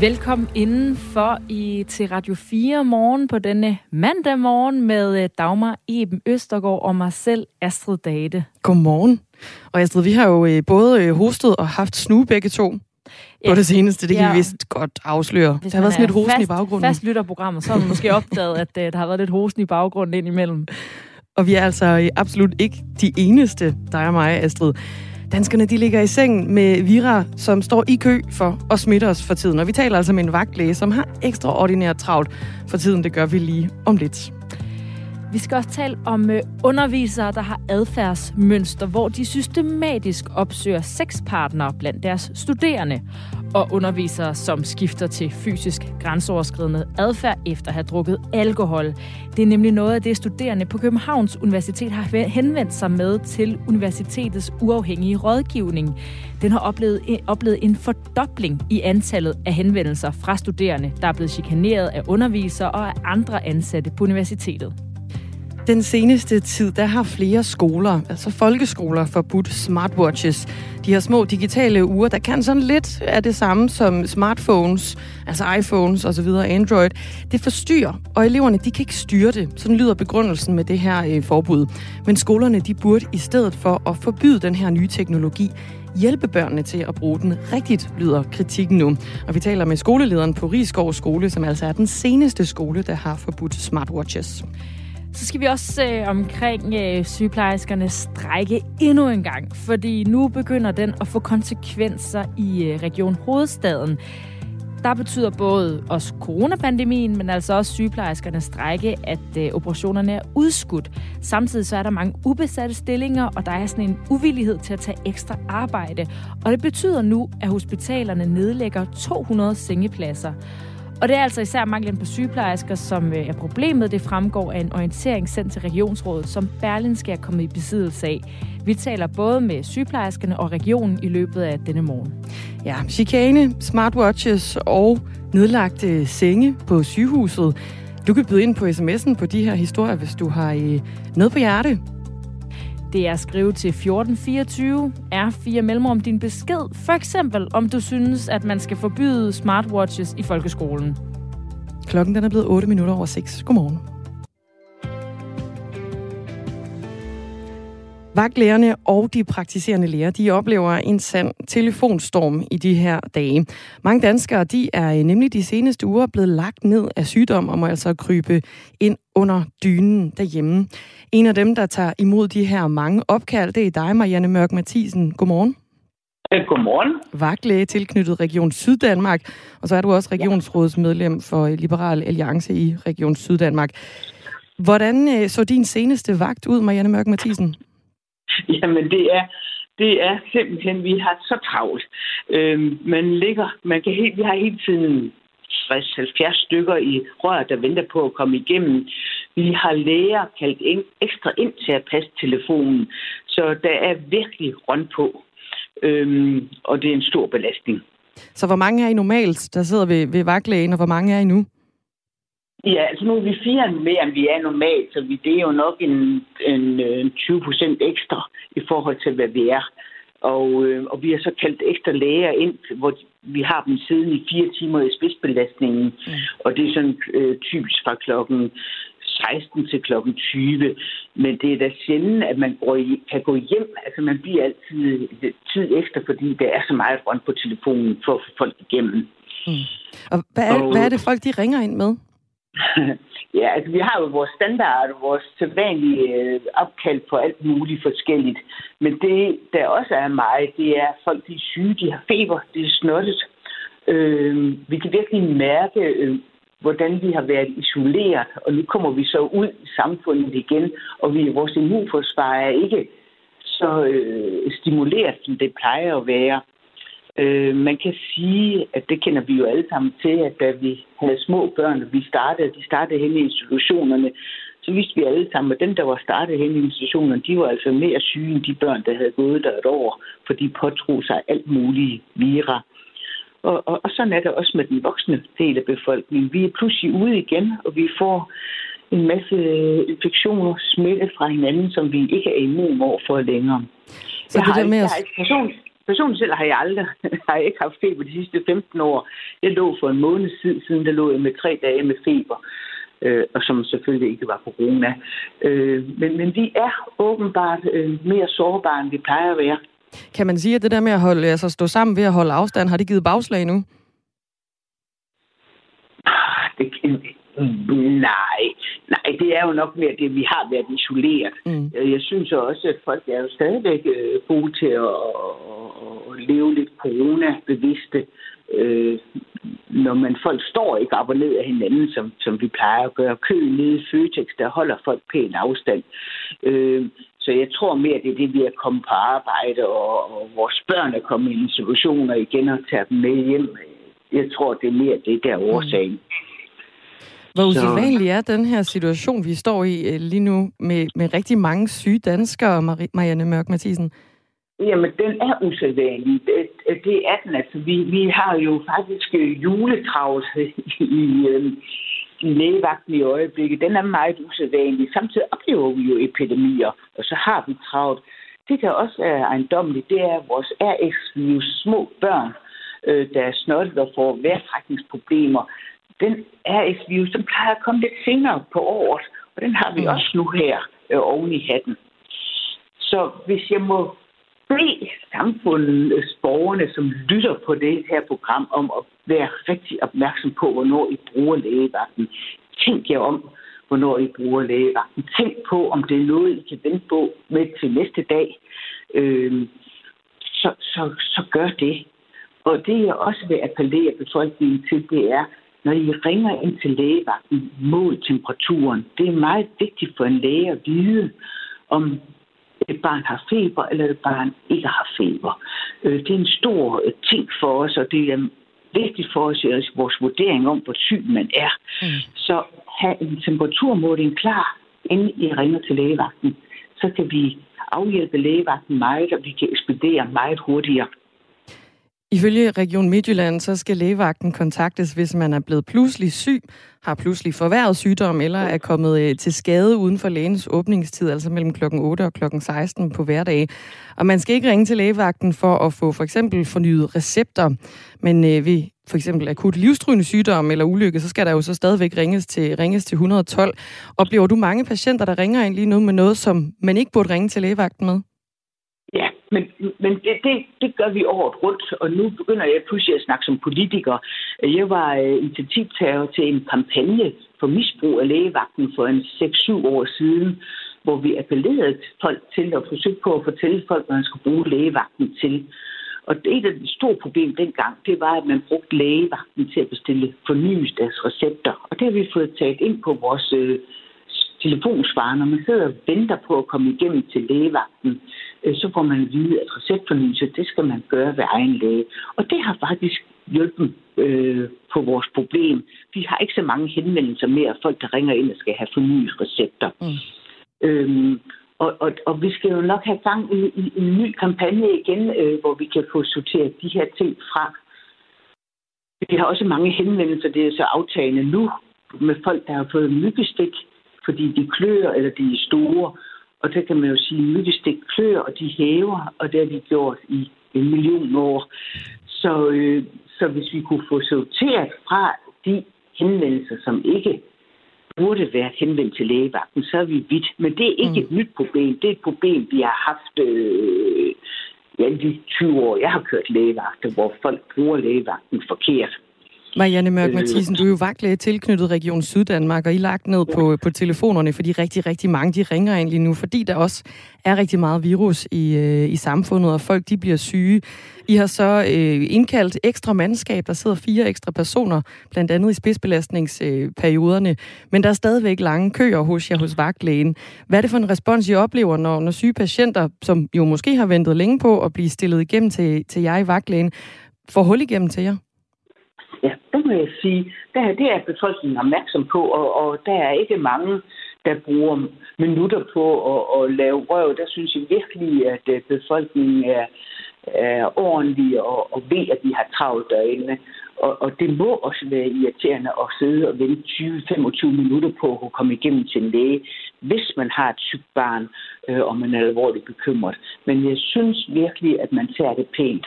Velkommen indenfor i, til Radio 4 morgen på denne mandag morgen med øh, Dagmar Eben Østergaard og mig selv, Astrid Date. Godmorgen. Og Astrid, vi har jo øh, både øh, hostet og haft snu begge to ja. på det seneste. Det kan ja. vi vist godt afsløre. Hvis der har været sådan lidt hosen fast, i baggrunden. Fast lytterprogrammet, så har man måske opdaget, at der har været lidt hosen i baggrunden indimellem. Og vi er altså absolut ikke de eneste, dig og mig, Astrid. Danskerne de ligger i sengen med Vira, som står i kø for at smitte os for tiden. Og vi taler altså med en vagtlæge, som har ekstraordinært travlt for tiden. Det gør vi lige om lidt. Vi skal også tale om øh, undervisere, der har adfærdsmønster, hvor de systematisk opsøger sexpartnere blandt deres studerende og undervisere, som skifter til fysisk grænseoverskridende adfærd efter at have drukket alkohol. Det er nemlig noget af det, studerende på Københavns Universitet har henvendt sig med til universitetets uafhængige rådgivning. Den har oplevet, øh, oplevet en fordobling i antallet af henvendelser fra studerende, der er blevet chikaneret af undervisere og af andre ansatte på universitetet. Den seneste tid, der har flere skoler, altså folkeskoler, forbudt smartwatches. De her små digitale ure, der kan sådan lidt af det samme som smartphones, altså iPhones osv., Android. Det forstyrrer, og eleverne de kan ikke styre det. Sådan lyder begrundelsen med det her øh, forbud. Men skolerne de burde i stedet for at forbyde den her nye teknologi, hjælpe børnene til at bruge den rigtigt, lyder kritikken nu. Og vi taler med skolelederen på Rigskov Skole, som altså er den seneste skole, der har forbudt smartwatches. Så skal vi også øh, omkring øh, sygeplejerskernes strække endnu en gang, fordi nu begynder den at få konsekvenser i øh, Region Hovedstaden. Der betyder både også coronapandemien, men altså også sygeplejerskernes strække, at øh, operationerne er udskudt. Samtidig så er der mange ubesatte stillinger, og der er sådan en uvillighed til at tage ekstra arbejde. Og det betyder nu, at hospitalerne nedlægger 200 sengepladser. Og det er altså især manglen på sygeplejersker, som øh, er problemet. Det fremgår af en orientering sendt til regionsrådet, som Berlinske er kommet i besiddelse af. Vi taler både med sygeplejerskerne og regionen i løbet af denne morgen. Ja, chikane, smartwatches og nedlagte senge på sygehuset. Du kan byde ind på sms'en på de her historier, hvis du har øh, noget på hjerte. Det er at skrive til 1424 R4 mellemrum din besked. For eksempel om du synes, at man skal forbyde smartwatches i folkeskolen. Klokken den er blevet 8 minutter over 6. Godmorgen. Vagtlægerne og de praktiserende læger, de oplever en sand telefonstorm i de her dage. Mange danskere, de er nemlig de seneste uger blevet lagt ned af sygdom og må altså krybe ind under dynen derhjemme. En af dem, der tager imod de her mange opkald, det er dig, Marianne Mørk Mathisen. Godmorgen. Godmorgen. Vagtlæge tilknyttet Region Syddanmark, og så er du også regionsrådsmedlem for Liberal Alliance i Region Syddanmark. Hvordan øh, så din seneste vagt ud, Marianne Mørk Mathisen? Jamen, det er, det er simpelthen, vi har så travlt. Øhm, man ligger, man kan helt, vi har hele tiden 60-70 stykker i rør, der venter på at komme igennem. Vi har læger kaldt ind, ekstra ind til at passe telefonen, så der er virkelig rundt på. Øhm, og det er en stor belastning. Så hvor mange er I normalt, der sidder ved, ved vagtlægen, og hvor mange er I nu? Ja, altså nu er vi fire mere, end vi er normalt, så vi, det er jo nok en, en, en 20 procent ekstra i forhold til, hvad vi er. Og, øh, og vi har så kaldt ekstra læger ind, hvor vi har dem siden i fire timer i spidsbelastningen. Mm. Og det er sådan øh, typisk fra klokken 16 til klokken 20. Men det er da sjældent, at man går i, kan gå hjem. Altså man bliver altid tid efter, fordi der er så meget rundt på telefonen for at få folk igennem. Mm. Og hvad er, og, hvad er det folk, de ringer ind med? ja, altså vi har jo vores standard, vores sædvanlige øh, opkald på alt muligt forskelligt. Men det, der også er meget, det er folk, de er syge, de har feber, de er snottet. Øh, vi kan virkelig mærke, øh, hvordan vi har været isoleret, og nu kommer vi så ud i samfundet igen, og vi, vores immunforsvar er ikke så øh, stimuleret, som det plejer at være. Øh, man kan sige, at det kender vi jo alle sammen til, at da vi havde små børn, og vi startede, de startede hen i institutionerne, så vidste vi alle sammen, at dem, der var startet hen i institutionerne, de var altså mere syge end de børn, der havde gået der et år, for de påtog sig alt muligt vira. Og, og, og sådan er det også med den voksne del af befolkningen. Vi er pludselig ude igen, og vi får en masse infektioner smittet fra hinanden, som vi ikke er immun over for længere. Så jeg det har, der med jeg har personligt selv har jeg aldrig har jeg ikke haft feber de sidste 15 år. Jeg lå for en måned siden, der lå jeg med tre dage med feber øh, og som selvfølgelig ikke var corona. Øh, men, men vi er åbenbart øh, mere sårbare, end vi plejer at være. Kan man sige, at det der med at holde, altså stå sammen ved at holde afstand, har det givet bagslag nu? Ah, det, nej, nej, det er jo nok mere det, vi har været isoleret. Mm. Jeg synes også, at folk er jo stadigvæk øh, gode til at, at leve lidt corona-bevidste øh, når man folk står ikke op og ned af hinanden, som, som vi plejer at gøre. Kø nede i Føtex, der holder folk pæn afstand. Øh, så jeg tror mere, det er det, vi er kommet på arbejde, og, og vores børn er kommet i institutioner igen og tager dem med hjem. Jeg tror, det er mere det, der er årsagen. Mm. Hvor usædvanlig er den her situation, vi står i øh, lige nu, med, med rigtig mange syge danskere, Marianne Mørk Mathisen? Jamen, den er usædvanlig. Det, det er den. Altså, vi, vi har jo faktisk øh, juletravlt i, øh, i lægevagten i øjeblikket. Den er meget usædvanlig. Samtidig oplever vi jo epidemier, og så har vi travlt. Det, der også er ejendommeligt, det er vores RX-virus små børn, øh, der er snottet og får vejrtrækningsproblemer. Den RX-virus, den plejer at komme lidt senere på året, og den har vi mm. også nu her øh, oven i hatten. Så hvis jeg må bede samfundet, borgerne, som lytter på det her program, om at være rigtig opmærksom på, hvornår I bruger lægevagten. Tænk jer om, hvornår I bruger lægevagten. Tænk på, om det er noget, I kan vente på med til næste dag. Øh, så, så, så gør det. Og det, jeg også vil appellere befolkningen til, det er, når I ringer ind til lægevagten, mål temperaturen. Det er meget vigtigt for en læge at vide, om et barn har feber, eller et barn ikke har feber. Øh, det er en stor øh, ting for os, og det er vigtigt for os i vores vurdering om, hvor syg man er. Mm. Så have en temperaturmåling klar, inden I ringer til lægevagten. Så kan vi afhjælpe lægevagten meget, og vi kan ekspedere meget hurtigere. Ifølge Region Midtjylland, så skal lægevagten kontaktes, hvis man er blevet pludselig syg, har pludselig forværret sygdom eller er kommet øh, til skade uden for lægens åbningstid, altså mellem kl. 8 og kl. 16 på hverdag. Og man skal ikke ringe til lægevagten for at få for eksempel fornyet recepter, men øh, ved for eksempel akut livstruende sygdom eller ulykke, så skal der jo så stadigvæk ringes til, ringes til 112. Oplever du mange patienter, der ringer ind lige nu med noget, som man ikke burde ringe til lægevagten med? Men, men det, det, det gør vi året rundt, og nu begynder jeg pludselig at snakke som politiker. Jeg var øh, initiativtager til en kampagne for misbrug af lægevagten for en 6-7 år siden, hvor vi appellerede folk til at forsøge på at fortælle folk, hvad man skulle bruge lægevagten til. Og det, der de store problem dengang, det var, at man brugte lægevagten til at bestille fornyelse deres recepter. Og det har vi fået taget ind på vores øh, telefonsvarer, når man sidder og venter på at komme igennem til lægevagten, så får man at vide, at receptfornyelse, det skal man gøre ved egen læge. Og det har faktisk hjulpet øh, på vores problem. Vi har ikke så mange henvendelser mere af folk, der ringer ind og skal have fornyet recepter. Mm. Øhm, og, og, og vi skal jo nok have gang i, i, i en ny kampagne igen, øh, hvor vi kan få sorteret de her ting fra. Vi har også mange henvendelser, det er så aftagende nu, med folk, der har fået myggestik fordi de klør, eller de er store. Og så kan man jo sige, at myggestik klør, og de hæver, og det har de gjort i en million år. Så, øh, så hvis vi kunne få sorteret fra de henvendelser, som ikke burde være henvendt til lægevagten, så er vi vidt. Men det er ikke mm. et nyt problem. Det er et problem, vi har haft øh, ja, de 20 år, jeg har kørt lægevagter, hvor folk bruger lægevagten forkert. Marianne Mørk Mathisen, du er jo vagtlæge tilknyttet Region Syddanmark, og I lagt ned på, på telefonerne, fordi rigtig, rigtig mange de ringer ind lige nu, fordi der også er rigtig meget virus i, øh, i samfundet, og folk de bliver syge. I har så øh, indkaldt ekstra mandskab, der sidder fire ekstra personer, blandt andet i spidsbelastningsperioderne, øh, men der er stadigvæk lange køer hos jer hos vagtlægen. Hvad er det for en respons, I oplever, når, når syge patienter, som jo måske har ventet længe på at blive stillet igennem til, til jer i vagtlægen, får hul igennem til jer? Ja, det må jeg sige. Det, det er befolkningen opmærksom på, og, og der er ikke mange, der bruger minutter på at, at lave røv. Der synes jeg virkelig, at øh, befolkningen er, er ordentlig og, og ved, at de har travlt derinde. Og, og det må også være irriterende at sidde og vente 20-25 minutter på at komme igennem til en læge, hvis man har et sygt barn, øh, og man er alvorligt bekymret. Men jeg synes virkelig, at man tager det pænt.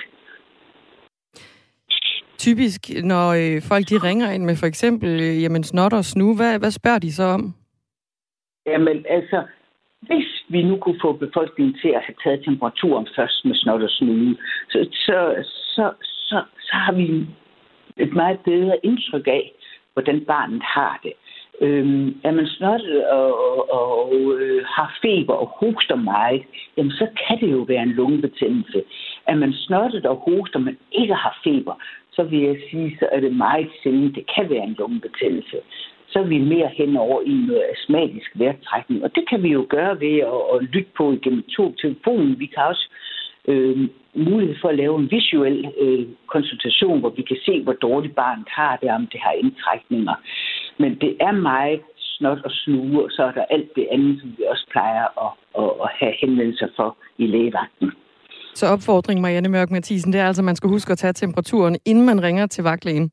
Typisk, når øh, folk de ringer ind med for eksempel øh, jamen, snot og snu, hvad, hvad spørger de så om? Jamen altså, hvis vi nu kunne få befolkningen til at have taget temperaturen først med snot og snude, så, så, så, så, så har vi et meget bedre indtryk af, hvordan barnet har det. Øhm, er man snottet og, og, og øh, har feber og hoster meget, jamen så kan det jo være en lungebetændelse. Er man snottet og hoster, men ikke har feber, så vil jeg sige, så er det meget sjældent, det kan være en lungebetændelse. Så er vi mere hen over i noget astmatisk vejrtrækning. Og det kan vi jo gøre ved at, at lytte på igennem to telefonen. Vi kan også øh, mulighed for at lave en visuel øh, konsultation, hvor vi kan se, hvor dårligt barnet har det, om det har indtrækninger. Men det er meget snot og snue, og så er der alt det andet, som vi også plejer at, at, at have henvendelser for i lægevagten. Så opfordring, Marianne Mørk Mathisen, det er altså, at man skal huske at tage temperaturen, inden man ringer til vagtlægen.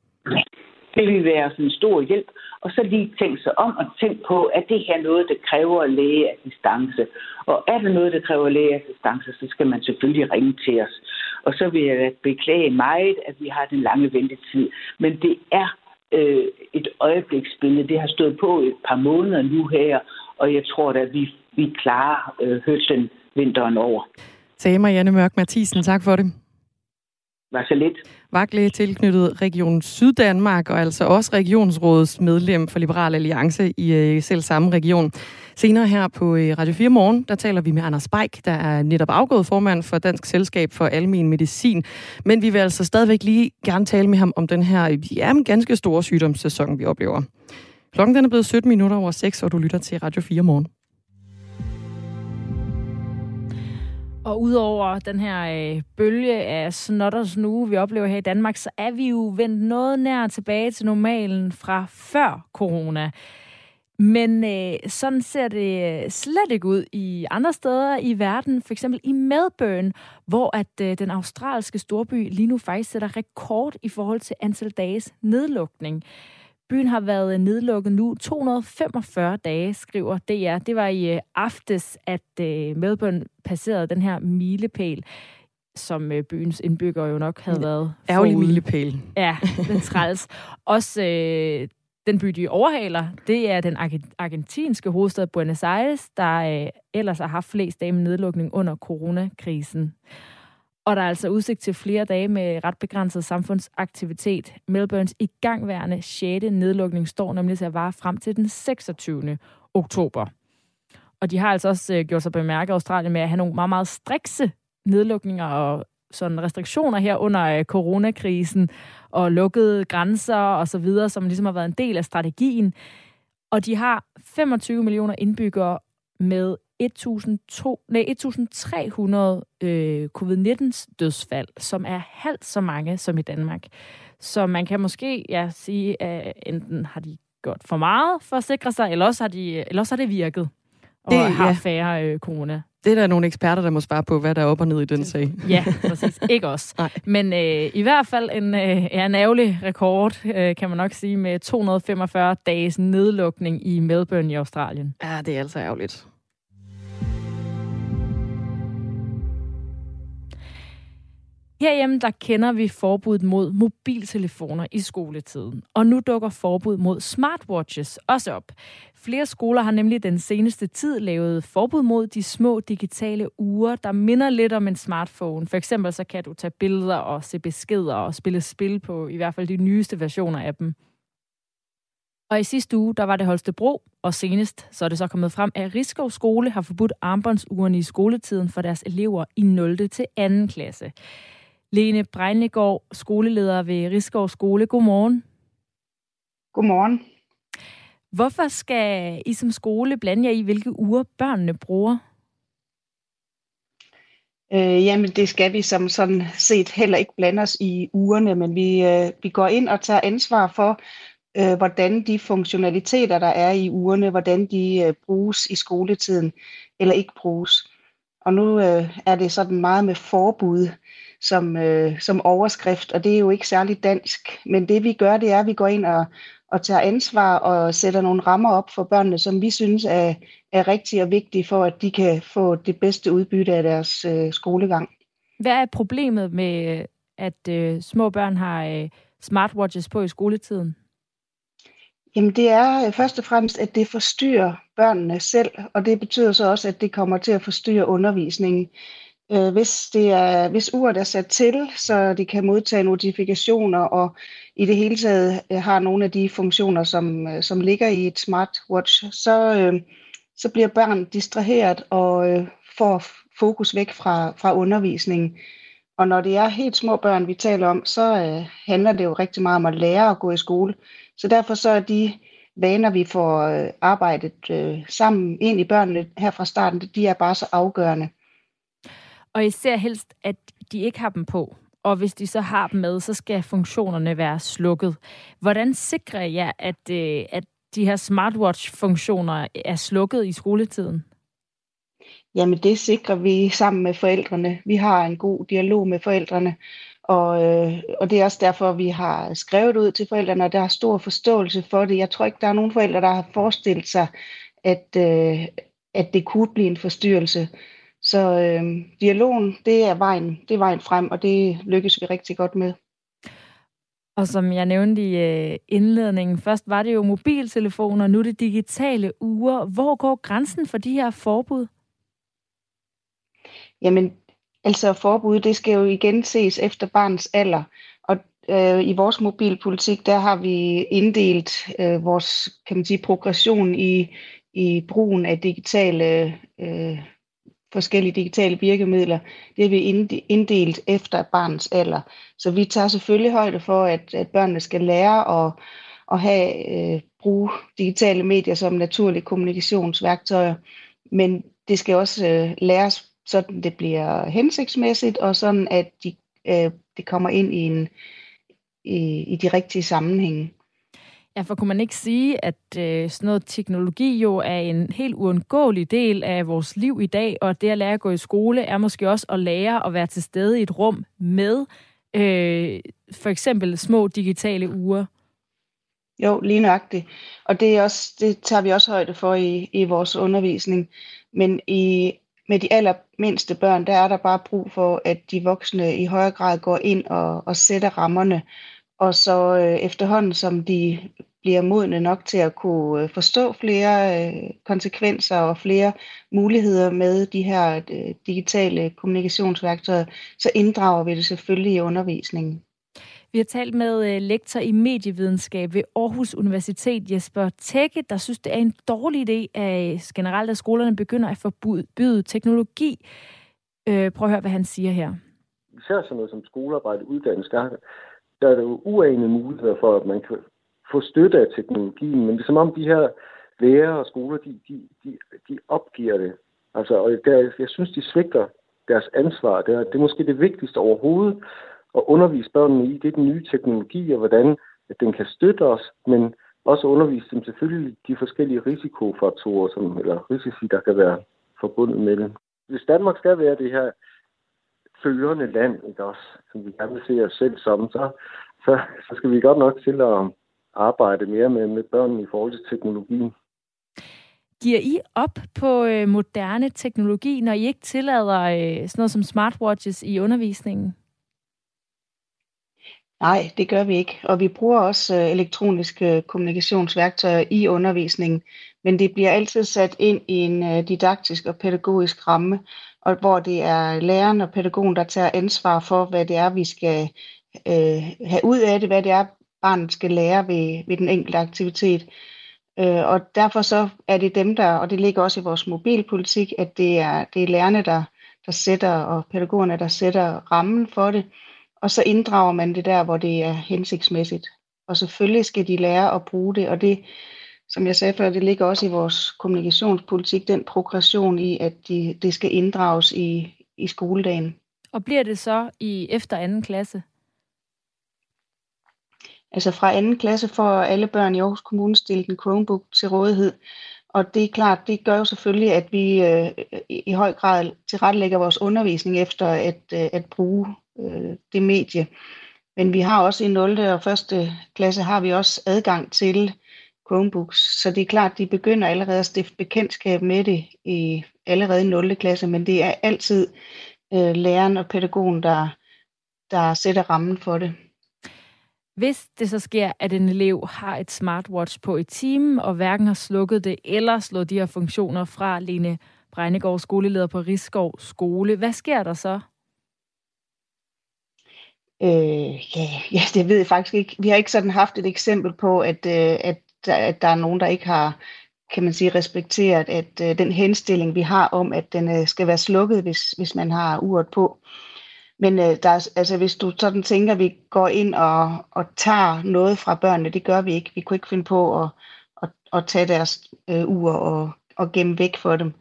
Det vil være sådan en stor hjælp. Og så lige tænke sig om og tænke på, at det her noget, der kræver lægeassistance. Og er det noget, der kræver lægeassistance, så skal man selvfølgelig ringe til os. Og så vil jeg beklage meget, at vi har den lange ventetid. Men det er øh, et øjebliksbillede. Det har stået på et par måneder nu her, og jeg tror at vi, vi klarer øh, høsten vinteren over. Sagde Marianne Mørk Mathisen, tak for det. Var så lidt. Vagtlæge tilknyttet Region Syddanmark, og altså også Regionsrådets medlem for Liberal Alliance i øh, selv samme region. Senere her på øh, Radio 4 Morgen, der taler vi med Anders Beik, der er netop afgået formand for Dansk Selskab for Almen Medicin. Men vi vil altså stadigvæk lige gerne tale med ham om den her ja, ganske store sygdomssæson, vi oplever. Klokken den er blevet 17 minutter over 6, og du lytter til Radio 4 Morgen. Og udover den her øh, bølge af snot og snue, vi oplever her i Danmark, så er vi jo vendt noget nær tilbage til normalen fra før corona. Men øh, sådan ser det øh, slet ikke ud i andre steder i verden, for eksempel i Melbourne, hvor at øh, den australske storby lige nu faktisk sætter rekord i forhold til antal dages nedlukning. Byen har været nedlukket nu 245 dage, skriver DR. Det var i øh, aftes, at øh, Melbourne passerede den her milepæl som øh, byens indbyggere jo nok havde været Ærgerlig milepæl. Ja, den træls. Også øh, den by, de overhaler, det er den argentinske hovedstad Buenos Aires, der øh, ellers har haft flest dage med nedlukning under coronakrisen. Og der er altså udsigt til flere dage med ret begrænset samfundsaktivitet. Melbournes igangværende 6. nedlukning står nemlig til at vare frem til den 26. oktober. Og de har altså også øh, gjort sig bemærket Australien med at have nogle meget, meget strikse nedlukninger og sådan restriktioner her under øh, coronakrisen og lukkede grænser og så videre, som ligesom har været en del af strategien. Og de har 25 millioner indbyggere med 1300 øh, covid-19 som er halvt så mange som i Danmark. Så man kan måske ja, sige, at enten har de gjort for meget for at sikre sig, eller også har, de, eller også har det virket og det, har ja. færre øh, corona. Det er der nogle eksperter, der må svare på, hvad der er op og ned i den sag. Ja, præcis. Ikke os. Nej. Men øh, i hvert fald en, øh, ja, en ærgerlig rekord, øh, kan man nok sige, med 245 dages nedlukning i Melbourne i Australien. Ja, det er altså ærgerligt. Herhjemme der kender vi forbud mod mobiltelefoner i skoletiden. Og nu dukker forbud mod smartwatches også op. Flere skoler har nemlig den seneste tid lavet forbud mod de små digitale ure, der minder lidt om en smartphone. For eksempel så kan du tage billeder og se beskeder og spille spil på i hvert fald de nyeste versioner af dem. Og i sidste uge, der var det Holstebro, og senest så er det så kommet frem, at Rigskov Skole har forbudt armbåndsurene i skoletiden for deres elever i 0. til 2. klasse. Lene Brejnegård, skoleleder ved Rigskov Skole. Godmorgen. Godmorgen. Hvorfor skal I som skole blande jer i, hvilke uger børnene bruger? Øh, jamen, det skal vi som sådan set heller ikke blande os i ugerne, men vi, øh, vi går ind og tager ansvar for, øh, hvordan de funktionaliteter, der er i ugerne, hvordan de øh, bruges i skoletiden eller ikke bruges. Og nu øh, er det sådan meget med forbud. Som, øh, som overskrift, og det er jo ikke særlig dansk. Men det vi gør, det er, at vi går ind og, og tager ansvar og sætter nogle rammer op for børnene, som vi synes er, er rigtige og vigtige for, at de kan få det bedste udbytte af deres øh, skolegang. Hvad er problemet med, at øh, små børn har øh, smartwatches på i skoletiden? Jamen det er øh, først og fremmest, at det forstyrrer børnene selv, og det betyder så også, at det kommer til at forstyrre undervisningen. Øh, hvis, det er, hvis uret er sat til, så de kan modtage notifikationer og i det hele taget øh, har nogle af de funktioner, som, øh, som ligger i et smartwatch, så, øh, så bliver børn distraheret og øh, får fokus væk fra, fra undervisningen. Og når det er helt små børn, vi taler om, så øh, handler det jo rigtig meget om at lære at gå i skole. Så derfor så er de vaner, vi får øh, arbejdet øh, sammen ind i børnene her fra starten, de er bare så afgørende. Og især helst, at de ikke har dem på. Og hvis de så har dem med, så skal funktionerne være slukket. Hvordan sikrer jeg, at, øh, at de her smartwatch-funktioner er slukket i skoletiden? Jamen det sikrer vi sammen med forældrene. Vi har en god dialog med forældrene, og, øh, og det er også derfor, vi har skrevet ud til forældrene, og der er stor forståelse for det. Jeg tror ikke, der er nogen forældre, der har forestillet sig, at, øh, at det kunne blive en forstyrrelse. Så øh, dialogen, det er, vejen, det er vejen frem, og det lykkes vi rigtig godt med. Og som jeg nævnte i øh, indledningen, først var det jo mobiltelefoner, nu det digitale uger. Hvor går grænsen for de her forbud? Jamen, altså forbud, det skal jo igen ses efter barns alder. Og øh, i vores mobilpolitik, der har vi inddelt øh, vores, kan man sige, progression i, i brugen af digitale, øh, forskellige digitale virkemidler. Det er vi inddelt efter barnets alder. Så vi tager selvfølgelig højde for, at, at børnene skal lære at, at have, øh, bruge digitale medier som naturlige kommunikationsværktøjer. Men det skal også øh, læres sådan det bliver hensigtsmæssigt, og sådan at de, øh, det kommer ind i, en, i, i de rigtige sammenhænge. Ja, for kunne man ikke sige, at øh, sådan noget teknologi jo er en helt uundgåelig del af vores liv i dag, og det at lære at gå i skole er måske også at lære at være til stede i et rum med øh, for eksempel små digitale uger? Jo, lige nøjagtigt. Og det, er også, det tager vi også højde for i, i vores undervisning. Men i med de allermindste børn, der er der bare brug for, at de voksne i højere grad går ind og, og sætter rammerne. Og så øh, efterhånden, som de bliver modne nok til at kunne øh, forstå flere øh, konsekvenser og flere muligheder med de her øh, digitale kommunikationsværktøjer, så inddrager vi det selvfølgelig i undervisningen. Vi har talt med øh, lektor i medievidenskab ved Aarhus Universitet, Jesper Tække, der synes, det er en dårlig idé, at generelt at skolerne begynder at forbyde teknologi. Øh, prøv at høre, hvad han siger her. Især sådan noget som skolearbejde, uddannelse, der, der er der jo uanede muligheder for, at man kan få støtte af teknologien, men det er som om de her lærere og skoler, de, de, de, de opgiver det. Altså, og der, jeg synes, de svigter deres ansvar. Det er, det er måske det vigtigste overhovedet, at undervise børnene i, det er den nye teknologi, og hvordan at den kan støtte os, men også undervise dem selvfølgelig de forskellige risikofaktorer, som, eller risici, der kan være forbundet med det. Hvis Danmark skal være det her førende land, ikke også, som vi gerne vil se os selv som, så, så, så skal vi godt nok til at arbejde mere med, med børnene i forhold til teknologien. Giver I op på øh, moderne teknologi, når I ikke tillader øh, sådan noget som smartwatches i undervisningen? Nej, det gør vi ikke. Og vi bruger også øh, elektroniske kommunikationsværktøjer i undervisningen, men det bliver altid sat ind i en øh, didaktisk og pædagogisk ramme, og hvor det er læreren og pædagogen, der tager ansvar for, hvad det er, vi skal øh, have ud af det, hvad det er, barnet skal lære ved, ved den enkelte aktivitet. Øh, og derfor så er det dem, der, og det ligger også i vores mobilpolitik, at det er, det er lærerne, der, der sætter, og pædagogerne, der sætter rammen for det. Og så inddrager man det der, hvor det er hensigtsmæssigt. Og selvfølgelig skal de lære at bruge det, og det, som jeg sagde før, det ligger også i vores kommunikationspolitik, den progression i, at de, det skal inddrages i, i skoledagen. Og bliver det så i efter anden klasse? Altså fra anden klasse får alle børn i Aarhus Kommune stillet en Chromebook til rådighed. Og det er klart, det gør jo selvfølgelig, at vi øh, i høj grad tilrettelægger vores undervisning efter at, øh, at bruge øh, det medie. Men vi har også i 0. og 1. klasse har vi også adgang til Chromebooks, så det er klart, de begynder allerede at stifte bekendtskab med det i allerede i 0. klasse, men det er altid øh, læreren og pædagogen, der, der sætter rammen for det. Hvis det så sker, at en elev har et smartwatch på i timen, og hverken har slukket det eller slået de her funktioner fra Lene Bregnegård, skoleleder på Rigskov Skole, hvad sker der så? Øh, ja, ja, det ved jeg faktisk ikke. Vi har ikke sådan haft et eksempel på, at, øh, at, at der er nogen, der ikke har kan man sige, respekteret, at øh, den henstilling, vi har om, at den øh, skal være slukket, hvis, hvis man har uret på. Men øh, der er, altså, hvis du sådan tænker, at vi går ind og, og tager noget fra børnene, det gør vi ikke. Vi kunne ikke finde på at, at, at tage deres øh, ur og, og gemme væk for dem.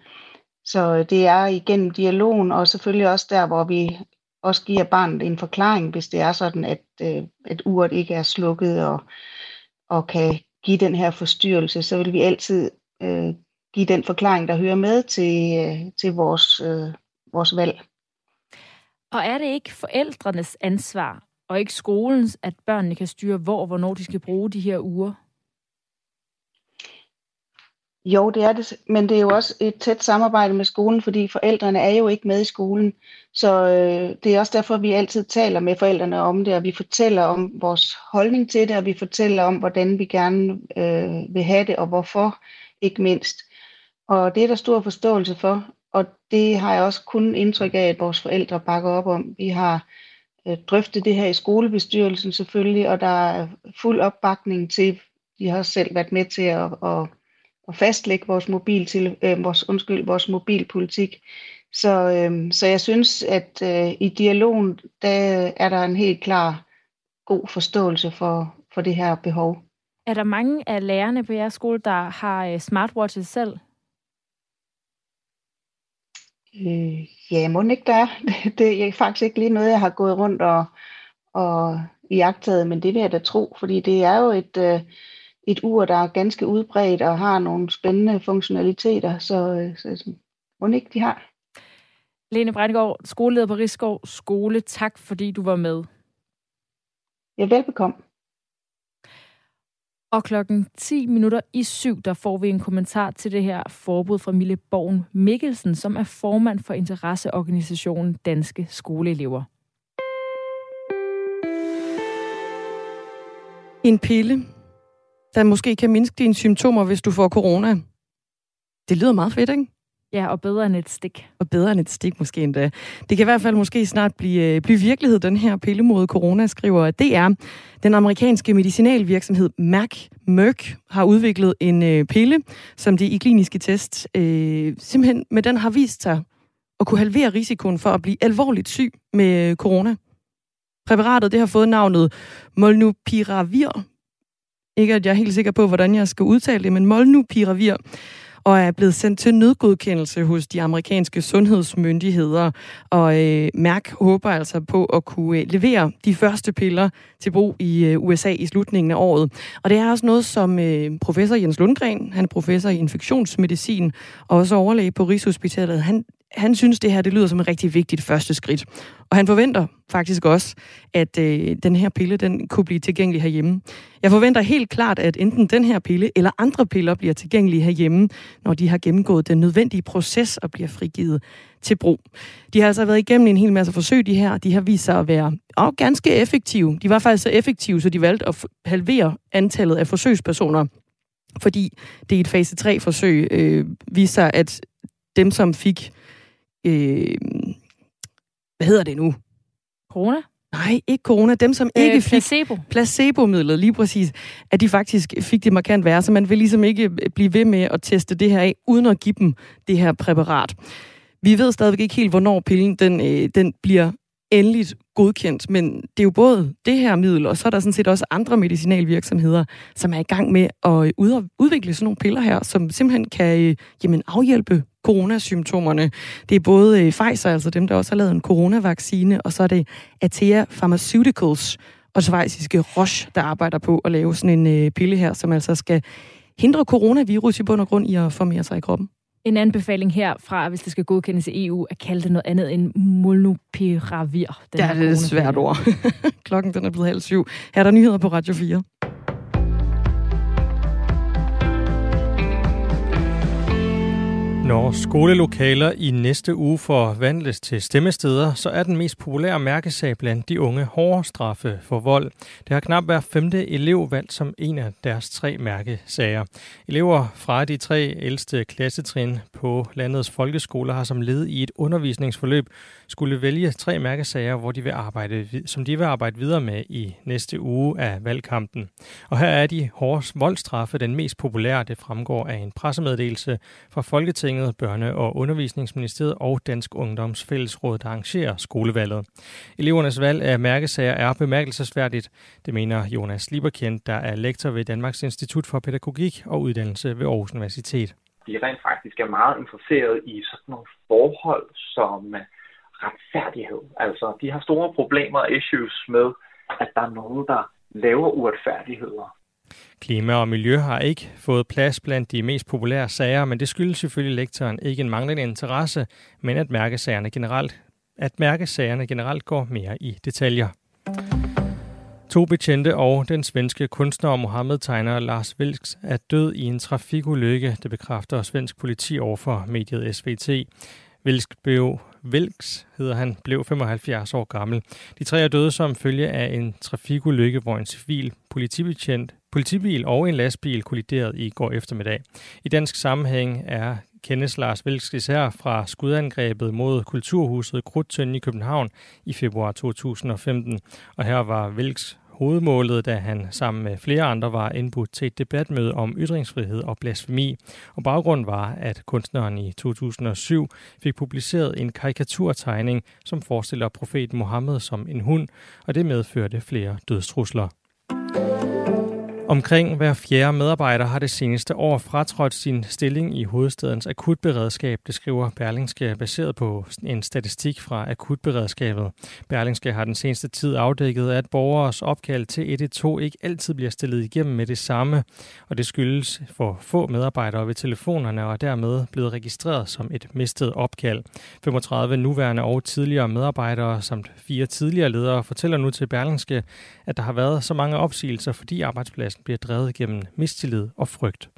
Så øh, det er igennem dialogen, og selvfølgelig også der, hvor vi også giver barnet en forklaring, hvis det er sådan, at, øh, at uret ikke er slukket og, og kan give den her forstyrrelse, så vil vi altid øh, give den forklaring, der hører med til, øh, til vores, øh, vores valg. Og er det ikke forældrenes ansvar, og ikke skolens, at børnene kan styre, hvor og hvornår de skal bruge de her uger? Jo, det er det, men det er jo også et tæt samarbejde med skolen, fordi forældrene er jo ikke med i skolen. Så øh, det er også derfor, vi altid taler med forældrene om det, og vi fortæller om vores holdning til det, og vi fortæller om, hvordan vi gerne øh, vil have det, og hvorfor, ikke mindst. Og det er der stor forståelse for, og det har jeg også kun indtryk af, at vores forældre bakker op om. Vi har øh, drøftet det her i skolebestyrelsen selvfølgelig, og der er fuld opbakning til, de har selv været med til at, at, at fastlægge vores, mobil til, øh, vores, undskyld, vores mobilpolitik. Så, øh, så jeg synes, at øh, i dialogen, der er der en helt klar god forståelse for, for det her behov. Er der mange af lærerne på jeres skole, der har øh, smartwatches selv? Øh, ja, må ikke der er. Det, det er faktisk ikke lige noget, jeg har gået rundt og, og iagtaget, men det vil jeg da tro, fordi det er jo et, øh, et ur, der er ganske udbredt og har nogle spændende funktionaliteter, så, så må ikke de har. Lene Breingaard, skoleleder på Rigskov Skole. Tak, fordi du var med. Ja, velbekomme. Og klokken 10 minutter i syv, der får vi en kommentar til det her forbud fra Mille Borgen Mikkelsen, som er formand for interesseorganisationen Danske Skoleelever. En pille, der måske kan mindske dine symptomer, hvis du får corona. Det lyder meget fedt, ikke? Ja, og bedre end et stik. Og bedre end et stik måske endda. Det kan i hvert fald måske snart blive, øh, blive virkelighed, den her pille mod corona, skriver DR. Den amerikanske medicinalvirksomhed Merck, Merck har udviklet en øh, pille, som de i kliniske test øh, simpelthen med den har vist sig at kunne halvere risikoen for at blive alvorligt syg med corona. Præparatet det har fået navnet Molnupiravir. Ikke at jeg er helt sikker på, hvordan jeg skal udtale det, men Molnupiravir og er blevet sendt til nødgodkendelse hos de amerikanske sundhedsmyndigheder. Og øh, Mærk håber altså på at kunne øh, levere de første piller til brug i øh, USA i slutningen af året. Og det er også noget, som øh, professor Jens Lundgren, han er professor i infektionsmedicin og også overlæge på Rigshospitalet, han han synes, det her det lyder som et rigtig vigtigt første skridt. Og han forventer faktisk også, at øh, den her pille den kunne blive tilgængelig herhjemme. Jeg forventer helt klart, at enten den her pille eller andre piller bliver tilgængelige herhjemme, når de har gennemgået den nødvendige proces og bliver frigivet til brug. De har altså været igennem en hel masse forsøg, de her. De har vist sig at være og ganske effektive. De var faktisk så effektive, så de valgte at halvere antallet af forsøgspersoner fordi det i et fase 3-forsøg øh, viser, at dem, som fik øh, hvad hedder det nu? Corona? Nej, ikke corona. Dem, som øh, ikke fik placebo. placebo-midlet, lige præcis, at de faktisk fik det markant værre. Så man vil ligesom ikke blive ved med at teste det her af, uden at give dem det her præparat. Vi ved stadigvæk ikke helt, hvornår pillen den, øh, den bliver endeligt godkendt, men det er jo både det her middel, og så er der sådan set også andre medicinalvirksomheder, som er i gang med at udvikle sådan nogle piller her, som simpelthen kan øh, jamen, afhjælpe coronasymptomerne. Det er både øh, Pfizer, altså dem, der også har lavet en coronavaccine, og så er det Atea Pharmaceuticals og svejsiske Roche, der arbejder på at lave sådan en øh, pille her, som altså skal hindre coronavirus i bund og grund i at formere sig i kroppen. En anbefaling herfra, hvis det skal godkendes i EU, at kalde det noget andet end molnupiravir. Det er det svært ord. Klokken den er blevet halv syv. Her er der nyheder på Radio 4. Når skolelokaler i næste uge forvandles til stemmesteder, så er den mest populære mærkesag blandt de unge hårde straffe for vold. Det har knap hver femte elev valgt som en af deres tre mærkesager. Elever fra de tre ældste klassetrin på landets folkeskoler har som led i et undervisningsforløb skulle vælge tre mærkesager, hvor de vil arbejde, som de vil arbejde videre med i næste uge af valgkampen. Og her er de hårde voldstraffe den mest populære. Det fremgår af en pressemeddelelse fra Folketinget, Børne- og Undervisningsministeriet og Dansk Ungdoms Fællesråd, der arrangerer skolevalget. Elevernes valg af mærkesager er bemærkelsesværdigt. Det mener Jonas Lieberkind, der er lektor ved Danmarks Institut for Pædagogik og Uddannelse ved Aarhus Universitet. De rent faktisk er meget interesseret i sådan nogle forhold, som øh, retfærdighed. Altså, de har store problemer og issues med, at der er nogen, der laver uretfærdigheder. Klima og miljø har ikke fået plads blandt de mest populære sager, men det skyldes selvfølgelig lektoren ikke en manglende interesse, men at mærkesagerne generelt, at mærkesagerne generelt går mere i detaljer. To betjente og den svenske kunstner og Mohammed-tegner Lars Vilks er død i en trafikulykke, det bekræfter svensk politi overfor mediet SVT. Vilks blev Vilks hedder han, blev 75 år gammel. De tre er døde som følge af en trafikulykke, hvor en civil politibetjent, politibil og en lastbil kolliderede i går eftermiddag. I dansk sammenhæng er kendes Lars Vilks især fra skudangrebet mod Kulturhuset Krudtøn i København i februar 2015. Og her var Vilks hovedmålet, da han sammen med flere andre var indbudt til et debatmøde om ytringsfrihed og blasfemi. Og baggrunden var, at kunstneren i 2007 fik publiceret en karikaturtegning, som forestiller profeten Mohammed som en hund, og det medførte flere dødstrusler. Omkring hver fjerde medarbejder har det seneste år fratrådt sin stilling i hovedstadens akutberedskab, det skriver Berlingske, baseret på en statistik fra akutberedskabet. Berlingske har den seneste tid afdækket, at borgeres opkald til 112 ikke altid bliver stillet igennem med det samme, og det skyldes for få medarbejdere ved telefonerne og dermed blevet registreret som et mistet opkald. 35 nuværende og tidligere medarbejdere samt fire tidligere ledere fortæller nu til Berlingske, at der har været så mange opsigelser, fordi arbejdspladsen bliver drevet gennem mistillid og frygt.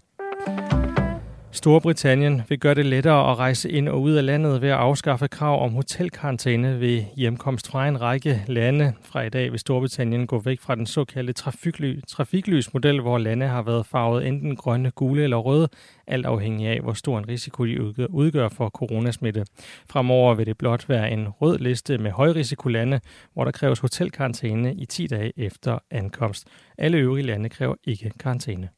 Storbritannien vil gøre det lettere at rejse ind og ud af landet ved at afskaffe krav om hotelkarantæne ved hjemkomst fra en række lande. Fra i dag vil Storbritannien gå væk fra den såkaldte trafikly, trafiklysmodel, hvor lande har været farvet enten grønne, gule eller røde, alt afhængig af, hvor stor en risiko de udgør for coronasmitte. Fremover vil det blot være en rød liste med højrisikolande, hvor der kræves hotelkarantæne i 10 dage efter ankomst. Alle øvrige lande kræver ikke karantæne.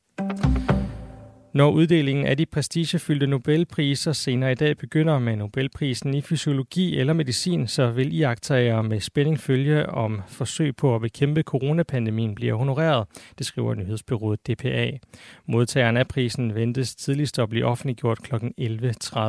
Når uddelingen af de prestigefyldte Nobelpriser senere i dag begynder med Nobelprisen i fysiologi eller medicin, så vil iagtagere med spænding følge, om forsøg på at bekæmpe coronapandemien bliver honoreret, det skriver nyhedsbyrået DPA. Modtageren af prisen ventes tidligst at blive offentliggjort kl. 11.30.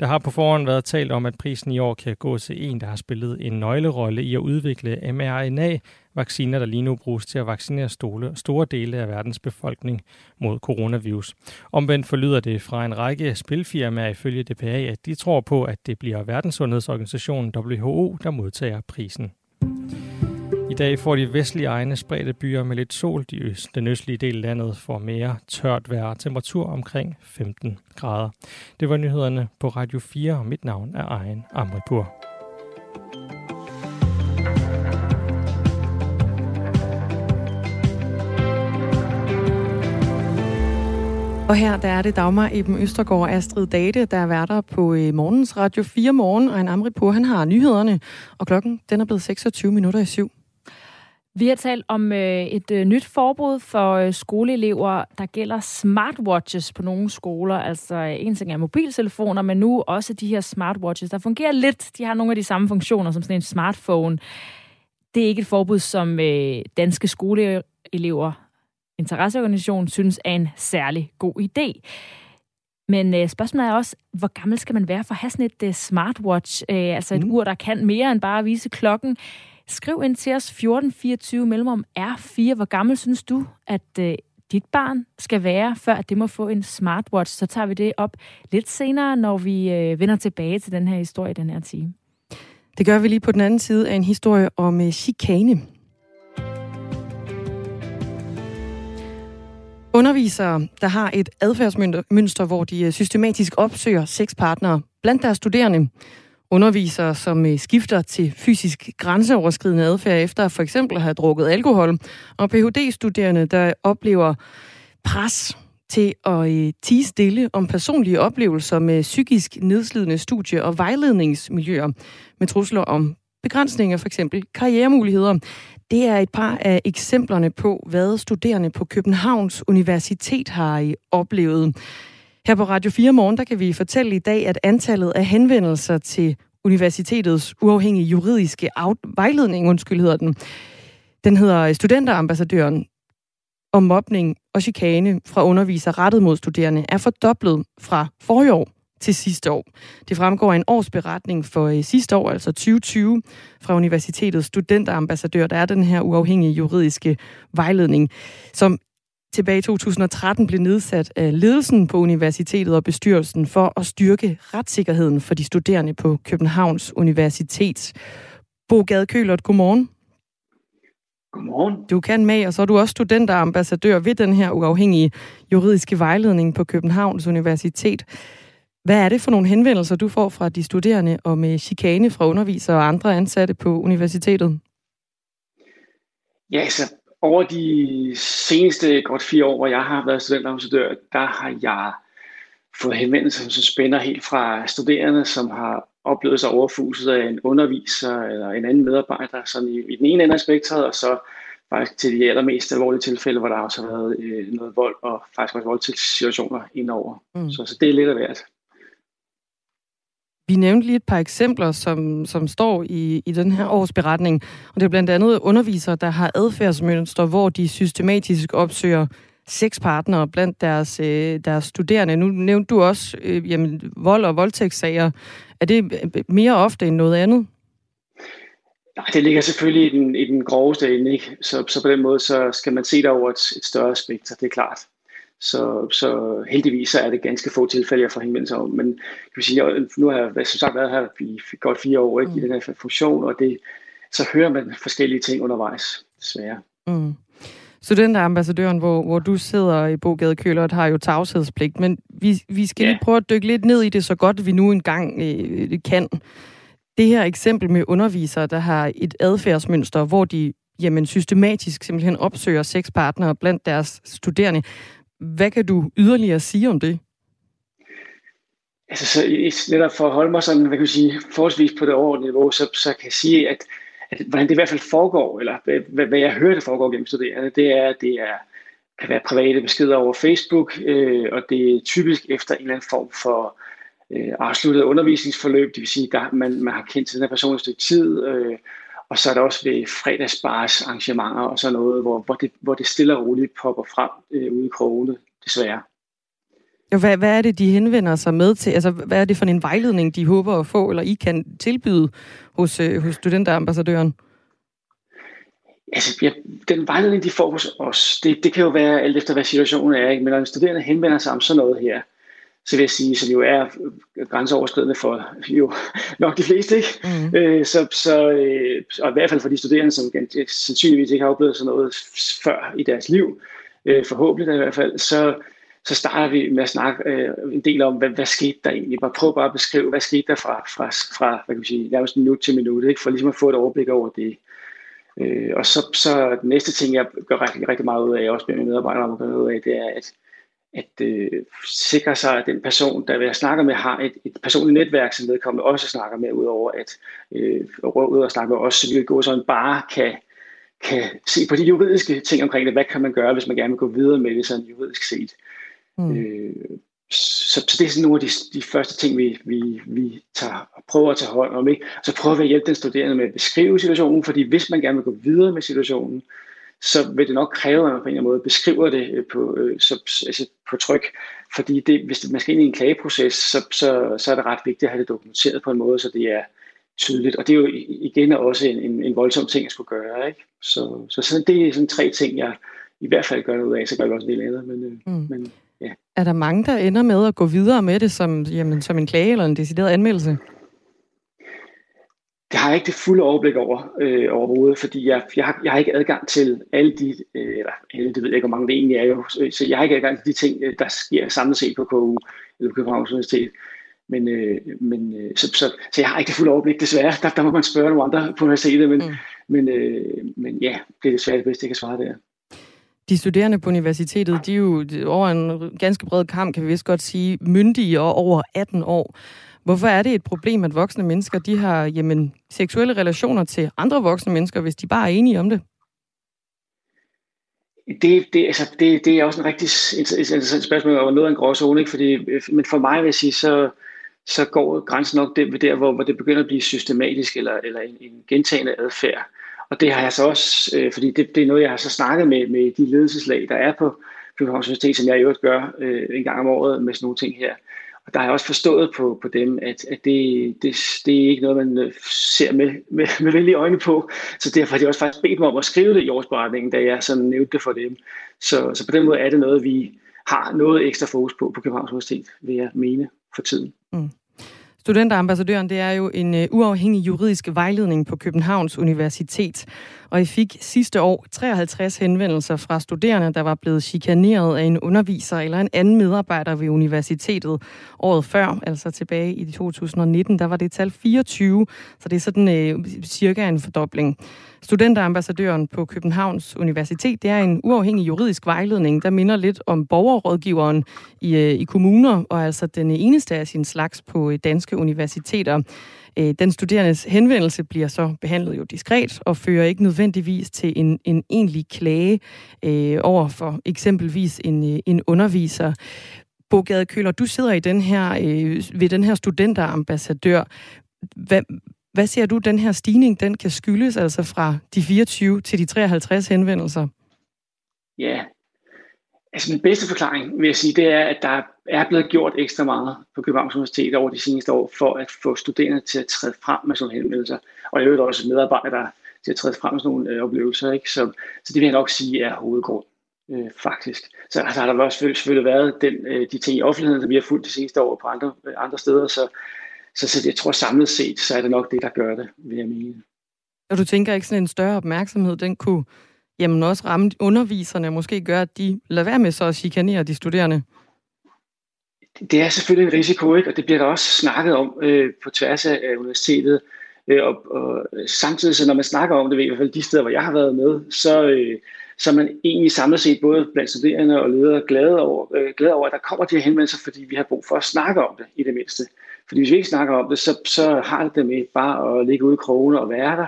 Der har på forhånd været talt om, at prisen i år kan gå til en, der har spillet en nøglerolle i at udvikle mRNA, vacciner, der lige nu bruges til at vaccinere stole, store dele af verdens befolkning mod coronavirus. Omvendt forlyder det fra en række spilfirmaer ifølge DPA, at de tror på, at det bliver Verdenssundhedsorganisationen WHO, der modtager prisen. I dag får de vestlige egne spredte byer med lidt sol. De øst, den østlige del af landet får mere tørt vejr temperatur omkring 15 grader. Det var nyhederne på Radio 4, og mit navn er Ejen Amripur. Og her der er det Dagmar Eben Østergaard og Astrid Date, der er værter på øh, morgens Radio 4 morgen, og en Amripur, han har nyhederne, og klokken den er blevet 26 minutter i syv. Vi har talt om øh, et øh, nyt forbud for øh, skoleelever, der gælder smartwatches på nogle skoler. Altså øh, en ting er mobiltelefoner, men nu også de her smartwatches, der fungerer lidt. De har nogle af de samme funktioner som sådan en smartphone. Det er ikke et forbud, som øh, danske skoleelever interesseorganisation synes er en særlig god idé. Men øh, spørgsmålet er også, hvor gammel skal man være for at have sådan et øh, smartwatch, øh, altså et mm. ur, der kan mere end bare at vise klokken. Skriv ind til os 1424 mellemrum R4. Hvor gammel synes du, at øh, dit barn skal være, før det må få en smartwatch, så tager vi det op lidt senere, når vi øh, vender tilbage til den her historie den her time. Det gør vi lige på den anden side af en historie om øh, chikane. Undervisere, der har et adfærdsmønster, hvor de øh, systematisk opsøger sexpartnere blandt deres studerende. Undervisere, som øh, skifter til fysisk grænseoverskridende adfærd efter for eksempel at have drukket alkohol. Og Ph.D.-studerende, der oplever pres til at øh, tige stille om personlige oplevelser med psykisk nedslidende studie- og vejledningsmiljøer med trusler om begrænsninger, for eksempel karrieremuligheder. Det er et par af eksemplerne på, hvad studerende på Københavns Universitet har oplevet. Her på Radio 4 Morgen, der kan vi fortælle i dag, at antallet af henvendelser til universitetets uafhængige juridiske vejledning, undskyld hedder den, den hedder Studenterambassadøren om mobning og chikane fra undervisere rettet mod studerende, er fordoblet fra forrige år til sidste år. Det fremgår af en årsberetning for øh, sidste år, altså 2020, fra Universitetets studenterambassadør. Der er den her uafhængige juridiske vejledning, som tilbage i 2013 blev nedsat af ledelsen på universitetet og bestyrelsen for at styrke retssikkerheden for de studerende på Københavns Universitet. Bo Gade Kølert, godmorgen. Godmorgen. Du kan med, og så er du også studenterambassadør ved den her uafhængige juridiske vejledning på Københavns Universitet. Hvad er det for nogle henvendelser, du får fra de studerende og med chikane fra undervisere og andre ansatte på universitetet? Ja, altså over de seneste godt fire år, hvor jeg har været studentambassadør, der har jeg fået henvendelser, som spænder helt fra studerende, som har oplevet sig overfuset af en underviser eller en anden medarbejder, sådan i, i den ene ende af spektret, og så faktisk til de allermest alvorlige tilfælde, hvor der også har været øh, noget vold og faktisk også voldtægtssituationer indover. Mm. Så, så det er lidt af hvert. Vi nævnte lige et par eksempler, som, som står i, i den her års beretning. Og det er blandt andet undervisere, der har adfærdsmønstre, hvor de systematisk opsøger seks partnere blandt deres, øh, deres studerende. Nu nævnte du også øh, jamen, vold og voldtægtssager. Er det øh, øh, mere ofte end noget andet? Nej, det ligger selvfølgelig i den, i den groveste ende, ikke? Så, så på den måde så skal man se det over et, et større spektrum, det er klart. Så, så heldigvis så er det ganske få tilfælde, jeg får henvendelser om. Men kan sige, nu har jeg som sagt været her i godt fire år ikke, mm. i den her funktion, og det, så hører man forskellige ting undervejs, desværre. Mm. Studenterambassadøren, hvor, hvor du sidder i Bogade Kølert, har jo tavshedspligt, men vi, vi skal ja. lige prøve at dykke lidt ned i det, så godt vi nu engang øh, kan. Det her eksempel med undervisere, der har et adfærdsmønster, hvor de jamen, systematisk simpelthen opsøger sexpartnere blandt deres studerende. Hvad kan du yderligere sige om det? Altså, så netop for at holde mig sådan, hvad kan jeg sige, forholdsvis på det overordnede niveau, så, så kan jeg sige, at, at hvordan det i hvert fald foregår, eller hvad, hvad jeg hører, det foregår gennem studerende, det er, det er, kan være private beskeder over Facebook, øh, og det er typisk efter en eller anden form for øh, afsluttet undervisningsforløb, det vil sige, at man, man har kendt til den her person et stykke tid, øh, og så er der også ved fredagsbars arrangementer og sådan noget, hvor, hvor, det, hvor det stille og roligt popper frem øh, ude i krogene, desværre. Hvad, hvad er det, de henvender sig med til? Altså, hvad er det for en vejledning, de håber at få, eller I kan tilbyde hos, øh, hos studenterambassadøren? Altså, ja, den vejledning, de får hos os, det, det kan jo være alt efter, hvad situationen er. Ikke? Men når en studerende henvender sig om sådan noget her, så vil jeg sige, som jo er grænseoverskridende for jo nok de fleste, ikke? Mm. Øh, så, så, øh, og i hvert fald for de studerende, som sandsynligvis ikke har oplevet sådan noget før i deres liv, øh, forhåbentlig i hvert fald, så, så starter vi med at snakke øh, en del om, hvad, hvad skete der egentlig? Bare prøv bare at beskrive, hvad skete der fra, fra, fra hvad kan man sige, nærmest minut til minut, ikke? for ligesom at få et overblik over det. Øh, og så, så den næste ting, jeg gør rigtig, rigtig meget ud af, også med mine medarbejdere om at gøre ud af, det er, at at øh, sikre sig, at den person, der vil snakke med, har et, et personligt netværk, som vedkommende også snakker med, udover at øh, ud og snakke med os, så vi gå sådan bare kan, kan se på de juridiske ting omkring det. Hvad kan man gøre, hvis man gerne vil gå videre med det sådan juridisk set? Mm. Øh, så, så det er sådan nogle af de, de første ting, vi, vi, vi tager, prøver at tage hånd om. Ikke? Så prøver vi at hjælpe den studerende med at beskrive situationen, fordi hvis man gerne vil gå videre med situationen, så vil det nok kræve, at man på en eller anden måde beskriver det øh, på, øh, så, altså på tryk. Fordi det, hvis man skal ind i en klageproces, så, så, så er det ret vigtigt at have det dokumenteret på en måde, så det er tydeligt. Og det er jo igen også en, en, en voldsom ting at skulle gøre. Ikke? Så, så sådan, det er sådan tre ting, jeg, i hvert fald gøre noget ud af, så gør vi også en del andet. Men, øh, mm. men, ja. Er der mange, der ender med at gå videre med det som, jamen, som en klage eller en decideret anmeldelse? Det har jeg ikke det fulde overblik over øh, overhovedet, fordi jeg, jeg, har, jeg har ikke adgang til alle de, øh, eller alle, det ved jeg ikke, hvor mange det egentlig er jo, så jeg har ikke adgang til de ting, øh, der sker samlet set på KU eller på Københavns Universitet. Men, øh, men øh, så, så, så jeg har ikke det fulde overblik, desværre. Der, der må man spørge nogle andre på universitetet, men, mm. men, øh, men ja, det er desværre det bedste, jeg kan svare der. De studerende på universitetet, de er jo over en ganske bred kamp, kan vi vist godt sige, myndige og over 18 år. Hvorfor er det et problem, at voksne mennesker de har jamen, seksuelle relationer til andre voksne mennesker, hvis de bare er enige om det? Det, det, altså, det, det er også en rigtig interessant spørgsmål, og noget af en gråzone, ikke? Fordi, øh, men for mig vil jeg sige, så, så går grænsen nok der, der hvor, hvor det begynder at blive systematisk eller, eller en, en gentagende adfærd. Og det har jeg så også, øh, fordi det, det er noget, jeg har så snakket med, med de ledelseslag, der er på Københavns Universitet, som jeg i øvrigt gør øh, en gang om året med sådan nogle ting her. Og der har jeg også forstået på, på dem, at, at det, det, det er ikke noget, man øh, ser med, med, med venlige øjne på. Så derfor har de også faktisk bedt mig om at skrive det i årsberetningen, da jeg sådan nævnte det for dem. Så, så på den måde er det noget, vi har noget ekstra fokus på på Københavns Universitet, vil jeg mene for tiden. Mm. Studenterambassadøren, det er jo en øh, uafhængig juridisk vejledning på Københavns Universitet. Og I fik sidste år 53 henvendelser fra studerende, der var blevet chikaneret af en underviser eller en anden medarbejder ved universitetet året før, altså tilbage i 2019. Der var det tal 24, så det er sådan øh, cirka en fordobling. Studenterambassadøren på Københavns Universitet, det er en uafhængig juridisk vejledning, der minder lidt om borgerrådgiveren i, øh, i kommuner, og altså den eneste af sin slags på øh, danske universiteter. Øh, den studerendes henvendelse bliver så behandlet jo diskret og fører ikke nødvendigvis til en, en egentlig klage øh, over for eksempelvis en, øh, en underviser. Bogade Køler, du sidder i den her, øh, ved den her studenterambassadør. Hvad, hvad ser du, den her stigning, den kan skyldes altså fra de 24 til de 53 henvendelser? Ja, Altså min bedste forklaring, vil jeg sige, det er, at der er blevet gjort ekstra meget på Københavns Universitet over de seneste år, for at få studerende til at træde frem med sådan nogle henvendelser. Og jeg øvrigt også medarbejdere til at træde frem med sådan nogle øh, oplevelser. Ikke? Så, så det vil jeg nok sige er hovedgrund, øh, faktisk. Så altså, har der også selvfølgelig, selvfølgelig været den, øh, de ting i offentligheden, som vi har fulgt de seneste år på andre, øh, andre steder. Så, så, så jeg tror samlet set, så er det nok det, der gør det, vil jeg mene. Og du tænker ikke sådan en større opmærksomhed, den kunne jamen også ramme underviserne, måske gøre, at de lader være med så at chikanere de studerende? Det er selvfølgelig en risiko, ikke? og det bliver der også snakket om øh, på tværs af universitetet. Øh, og, og samtidig, så når man snakker om det, i hvert fald de steder, hvor jeg har været med, så, øh, så er man egentlig samlet set både blandt studerende og ledere glade over, øh, glade over, at der kommer de her henvendelser, fordi vi har brug for at snakke om det i det mindste. Fordi hvis vi ikke snakker om det, så, så har det det med bare at ligge ude i krogene og være der,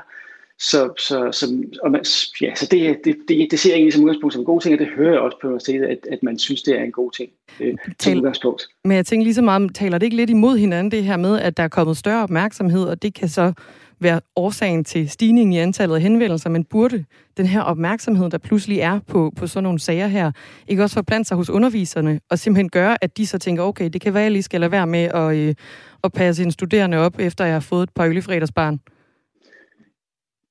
så, så, så, og man, ja, så det, det, det, det ser jeg egentlig som udgangspunkt som en god ting, og det hører jeg også på universitetet, at, at man synes, det er en god ting øh, som udgangspunkt. Men jeg tænker lige så meget, taler det ikke lidt imod hinanden, det her med, at der er kommet større opmærksomhed, og det kan så være årsagen til stigningen i antallet af henvendelser, men burde den her opmærksomhed, der pludselig er på, på sådan nogle sager her, ikke også forplante sig hos underviserne, og simpelthen gøre, at de så tænker, okay, det kan være, jeg lige skal lade være med at, øh, at passe en studerende op, efter jeg har fået et par ølefredagsbarn?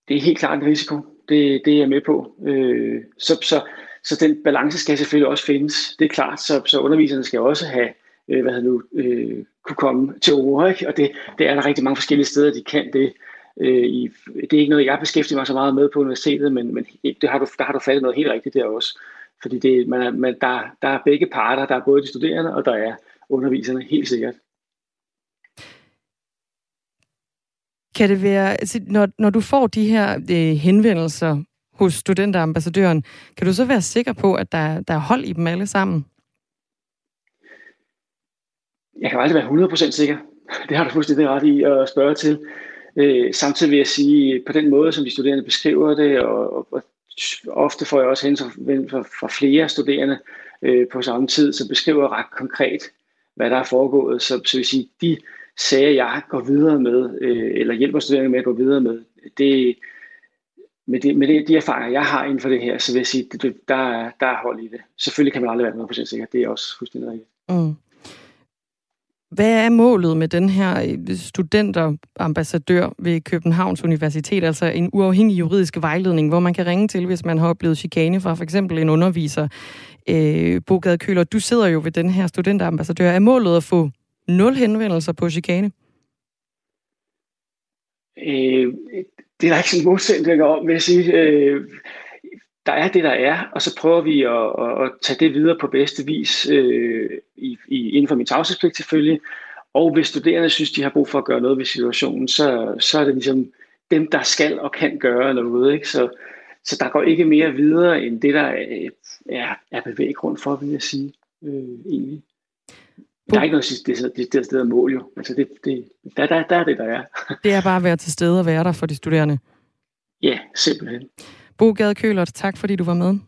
Det er helt klart en risiko. Det, det er jeg med på. Øh, så, så, så den balance skal selvfølgelig også findes. Det er klart, så, så underviserne skal også have, øh, hvad nu, øh, kunne komme til ord, ikke? og det, det er der rigtig mange forskellige steder, de kan det. Øh, i, det er ikke noget, jeg beskæftiger mig så meget med på universitetet, men, men det har du, der har du fattet noget helt rigtigt der også. Fordi det, man er, man, der, der er begge parter, der er både de studerende, og der er underviserne, helt sikkert. Kan det være, altså, når, når du får de her øh, henvendelser hos studenterambassadøren, kan du så være sikker på, at der, der er hold i dem alle sammen? Jeg kan aldrig være 100% sikker. Det har du fuldstændig ret i at spørge til. Øh, samtidig vil jeg sige, på den måde, som de studerende beskriver det, og, og, og ofte får jeg også hen fra, fra flere studerende øh, på samme tid, så beskriver jeg ret konkret, hvad der er foregået. Så, så vil sige, de sager, jeg går videre med, øh, eller hjælper studerende med at gå videre med, det, med, det, med det, de erfaringer, jeg har inden for det her, så vil jeg sige, at der, der er hold i det. Selvfølgelig kan man aldrig være 100% sikker, det er også fuldstændig rigtigt. Mm. Hvad er målet med den her øh, studenterambassadør ved Københavns Universitet, altså en uafhængig juridisk vejledning, hvor man kan ringe til, hvis man har oplevet chikane fra for eksempel en underviser? Øh, Bogade Køler, du sidder jo ved den her studenterambassadør. Er målet at få nul henvendelser på chikane? Øh, det er der ikke sådan modsætninger om, vil jeg sige. Øh, der er det, der er, og så prøver vi at, at, at tage det videre på bedste vis øh, i, i, inden for min tavshedspligt selvfølgelig. Og hvis studerende synes, de har brug for at gøre noget ved situationen, så, så er det ligesom dem, der skal og kan gøre noget. Ikke? Så, så der går ikke mere videre end det, der er, er, er bevæggrund for, vil jeg sige, øh, egentlig. Der er ikke noget, det, det, det, det sted mål jo. Altså det, det, der, der, der er det, der er. det er bare at være til stede og være der for de studerende. Ja, simpelthen. Bo Gade Kølert, tak fordi du var med.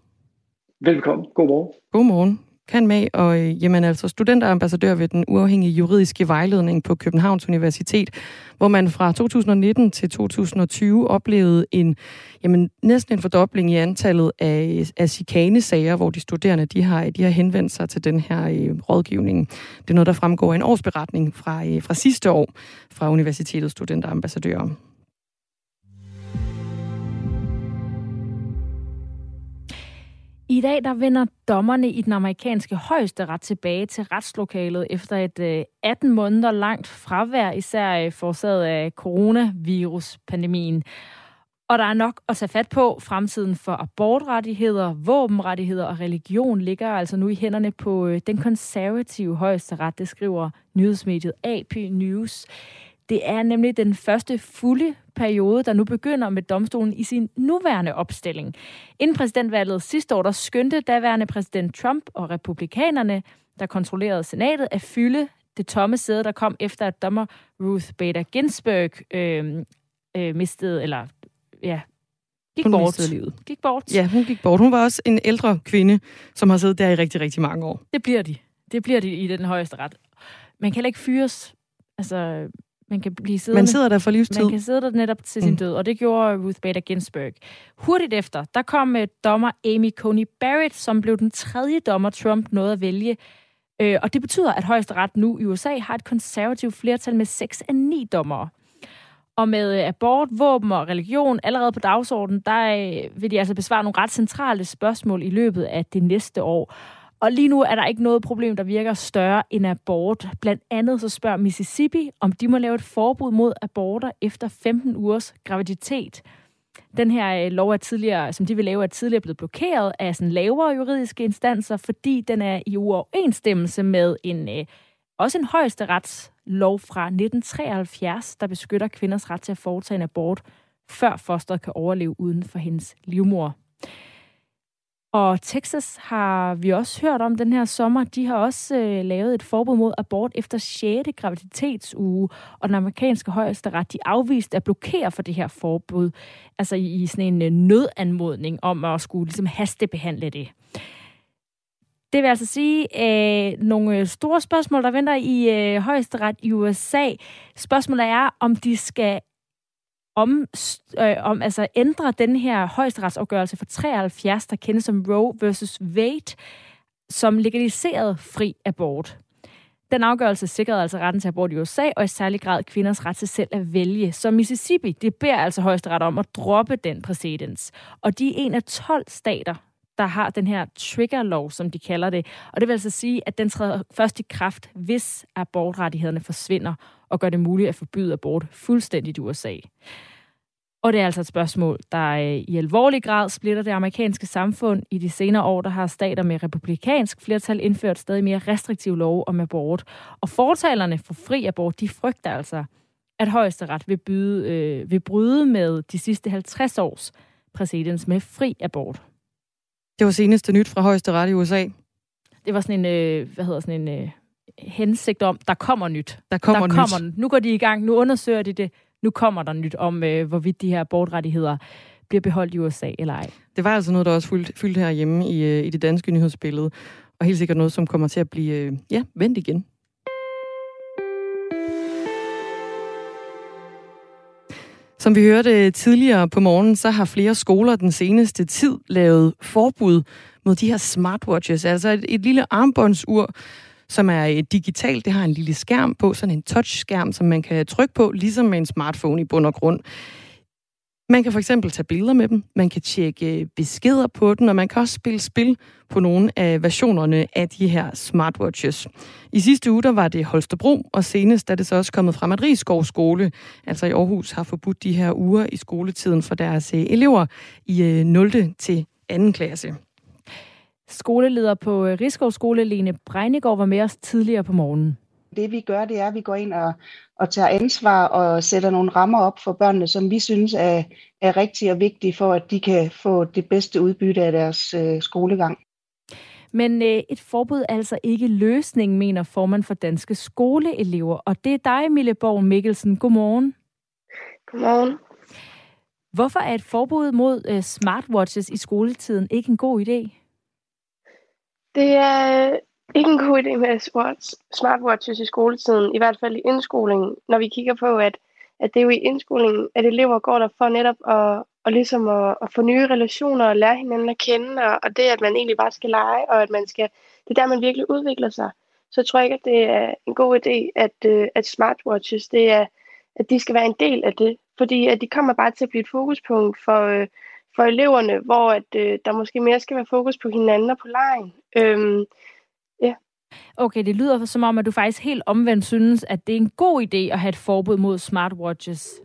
Velkommen. God Godmorgen. Kan med, og øh, jamen altså studenterambassadør ved den uafhængige juridiske vejledning på Københavns Universitet, hvor man fra 2019 til 2020 oplevede en, jamen, næsten en fordobling i antallet af, af chikanesager, hvor de studerende de har, de har henvendt sig til den her øh, rådgivning. Det er noget, der fremgår af en årsberetning fra, øh, fra sidste år fra Universitetets studenterambassadører. I dag der vender dommerne i den amerikanske højeste ret tilbage til retslokalet efter et øh, 18 måneder langt fravær, især øh, forårsaget af coronavirus-pandemien. Og der er nok at tage fat på. Fremtiden for abortrettigheder, våbenrettigheder og religion ligger altså nu i hænderne på øh, den konservative højeste ret, det skriver nyhedsmediet AP News. Det er nemlig den første fulde periode, der nu begynder med domstolen i sin nuværende opstilling. Inden præsidentvalget sidste år, der skyndte daværende præsident Trump og republikanerne, der kontrollerede senatet, at fylde det tomme sæde, der kom efter, at dommer Ruth Bader Ginsburg øh, øh, mistede, eller ja, gik hun bort. livet. Gik bort. Ja, hun gik bort. Hun var også en ældre kvinde, som har siddet der i rigtig, rigtig mange år. Det bliver de. Det bliver de i den højeste ret. Man kan heller ikke fyres. Altså, man kan blive siddende. Man sidder der for livstid. Man kan sidde der netop til sin mm. død, og det gjorde Ruth Bader Ginsburg. Hurtigt efter, der kom uh, dommer Amy Coney Barrett, som blev den tredje dommer, Trump nåede at vælge. Uh, og det betyder, at højesteret nu i USA har et konservativt flertal med 6 af 9 dommere. Og med uh, abort, våben og religion allerede på dagsordenen, der vil de altså besvare nogle ret centrale spørgsmål i løbet af det næste år. Og lige nu er der ikke noget problem, der virker større end abort. Blandt andet så spørger Mississippi, om de må lave et forbud mod aborter efter 15 ugers graviditet. Den her øh, lov er tidligere, som de vil lave, er tidligere blevet blokeret af sådan lavere juridiske instanser, fordi den er i uoverensstemmelse med en øh, også en højesteretslov fra 1973, der beskytter kvinders ret til at foretage en abort, før fosteret kan overleve uden for hendes livmor. Og Texas har vi også hørt om den her sommer. De har også øh, lavet et forbud mod abort efter 6. graviditetsuge, og den amerikanske højesteret, de afviste at blokere for det her forbud, altså i, i sådan en øh, nødanmodning om at skulle ligesom hastebehandle det. Det vil altså sige øh, nogle øh, store spørgsmål, der venter i øh, højesteret i USA. Spørgsmålet er, om de skal om, øh, om altså ændre den her højesteretsafgørelse fra 73, der kendes som Roe versus Wade, som legaliserede fri abort. Den afgørelse sikrede altså retten til abort i USA, og i særlig grad kvinders ret til selv at vælge. Så Mississippi, det beder altså højesteret om at droppe den præcedens. Og de er en af 12 stater, der har den her trigger-lov, som de kalder det. Og det vil altså sige, at den træder først i kraft, hvis abortrettighederne forsvinder og gør det muligt at forbyde abort fuldstændigt i USA. Og det er altså et spørgsmål, der øh, i alvorlig grad splitter det amerikanske samfund. I de senere år, der har stater med republikansk flertal indført stadig mere restriktiv lov om abort. Og fortalerne for fri abort, de frygter altså, at højesteret vil, byde, øh, vil bryde med de sidste 50 års præcedens med fri abort. Det var seneste nyt fra højesteret i USA. Det var sådan en, øh, hvad hedder sådan en øh, hensigt om, der kommer nyt. Der kommer, der kommer nyt. Nu går de i gang, nu undersøger de det nu kommer der nyt om, øh, hvorvidt de her abortrettigheder bliver beholdt i USA eller ej. Det var altså noget, der også fyldt, fyldt herhjemme i, øh, i det danske nyhedsbillede, og helt sikkert noget, som kommer til at blive øh, ja, vendt igen. Som vi hørte øh, tidligere på morgen, så har flere skoler den seneste tid lavet forbud mod de her smartwatches, altså et, et lille armbåndsur, som er øh, digital. Det har en lille skærm på, sådan en touchskærm, som man kan trykke på, ligesom med en smartphone i bund og grund. Man kan for eksempel tage billeder med dem, man kan tjekke øh, beskeder på den, og man kan også spille spil på nogle af versionerne af de her smartwatches. I sidste uge der var det Holstebro, og senest er det så også kommet frem, at Rigskov skole, altså i Aarhus, har forbudt de her uger i skoletiden for deres øh, elever i 0. Til 2. klasse. Skoleleder på øh, Rigskov skole, Lene Breinegård, var med os tidligere på morgenen. Det vi gør, det er, at vi går ind og, og tager ansvar og sætter nogle rammer op for børnene, som vi synes er, er rigtige og vigtige for, at de kan få det bedste udbytte af deres øh, skolegang. Men øh, et forbud er altså ikke løsningen, mener formand for Danske Skoleelever. Og det er dig, Mille Borg Mikkelsen. Godmorgen. Godmorgen. Hvorfor er et forbud mod øh, smartwatches i skoletiden ikke en god idé? Det er øh, ikke en god idé med smartwatches i skoletiden, i hvert fald i indskolingen, når vi kigger på, at, at det er jo i indskolingen, at elever går der for netop at, og ligesom at, at få nye relationer og lære hinanden at kende, og, og det, at man egentlig bare skal lege, og at man skal, det er der, man virkelig udvikler sig. Så tror jeg ikke, at det er en god idé, at, øh, at smartwatches, det er, at de skal være en del af det, fordi at de kommer bare til at blive et fokuspunkt for, øh, for eleverne, hvor at, øh, der måske mere skal være fokus på hinanden og på lejen. Øhm, ja. Okay, det lyder som om, at du faktisk helt omvendt synes, at det er en god idé at have et forbud mod smartwatches.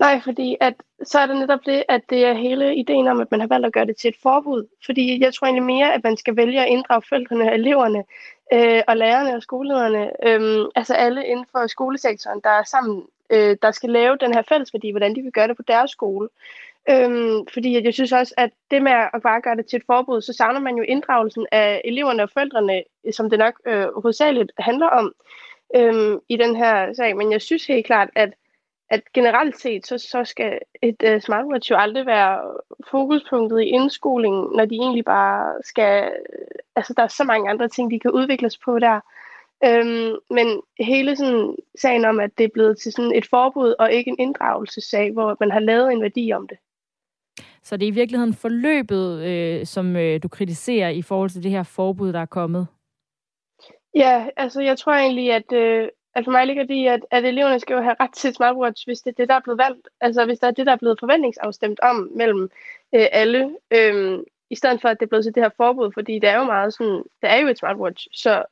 Nej, fordi at, så er det netop det, at det er hele ideen om, at man har valgt at gøre det til et forbud. Fordi jeg tror egentlig mere, at man skal vælge at inddrage forældrene og eleverne øh, og lærerne og skolelederne. Øh, altså alle inden for skolesektoren, der er sammen, øh, der skal lave den her fællesværdi, hvordan de vil gøre det på deres skole. Øhm, fordi jeg synes også, at det med at bare gøre det til et forbud, så savner man jo inddragelsen af eleverne og forældrene, øh, som det nok øh, hovedsageligt handler om øhm, i den her sag. Men jeg synes helt klart, at, at generelt set, så, så skal et øh, smartwatch jo aldrig være fokuspunktet i indskolingen, når de egentlig bare skal... Altså, der er så mange andre ting, de kan udvikles på der. Øhm, men hele sådan sagen om, at det er blevet til sådan et forbud og ikke en inddragelsessag, hvor man har lavet en værdi om det. Så det er i virkeligheden forløbet, øh, som øh, du kritiserer i forhold til det her forbud, der er kommet? Ja, altså jeg tror egentlig, at, øh, at for mig ligger det i, at, at eleverne skal jo have ret til smartwatch, hvis det er det, der er blevet valgt. Altså hvis der er det, der er blevet forventningsafstemt om mellem øh, alle, øh, i stedet for, at det er blevet til det her forbud, fordi det er jo meget sådan, det er jo et smartwatch, så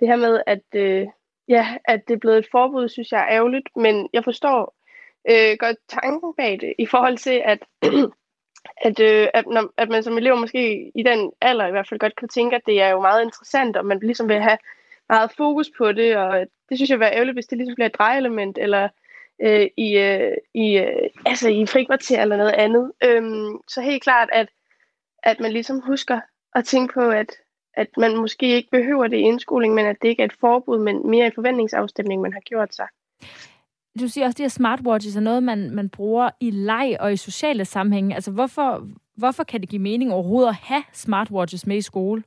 det her med, at, øh, ja, at det er blevet et forbud, synes jeg er ærgerligt, men jeg forstår øh, godt tanken bag det, i forhold til, at at, øh, at, når, at man som elev måske i den alder i hvert fald godt kan tænke, at det er jo meget interessant, og man ligesom vil have meget fokus på det, og det synes jeg vil være ærgerligt, hvis det ligesom bliver et drejelement, eller øh, i, øh, i, øh, altså i frikvarter eller noget andet. Øhm, så helt klart, at, at man ligesom husker at tænke på, at, at man måske ikke behøver det i indskoling, men at det ikke er et forbud, men mere en forventningsafstemning, man har gjort sig du siger også, at de her smartwatches er noget, man, man bruger i leg og i sociale sammenhænge. Altså, hvorfor, hvorfor kan det give mening overhovedet at have smartwatches med i skole?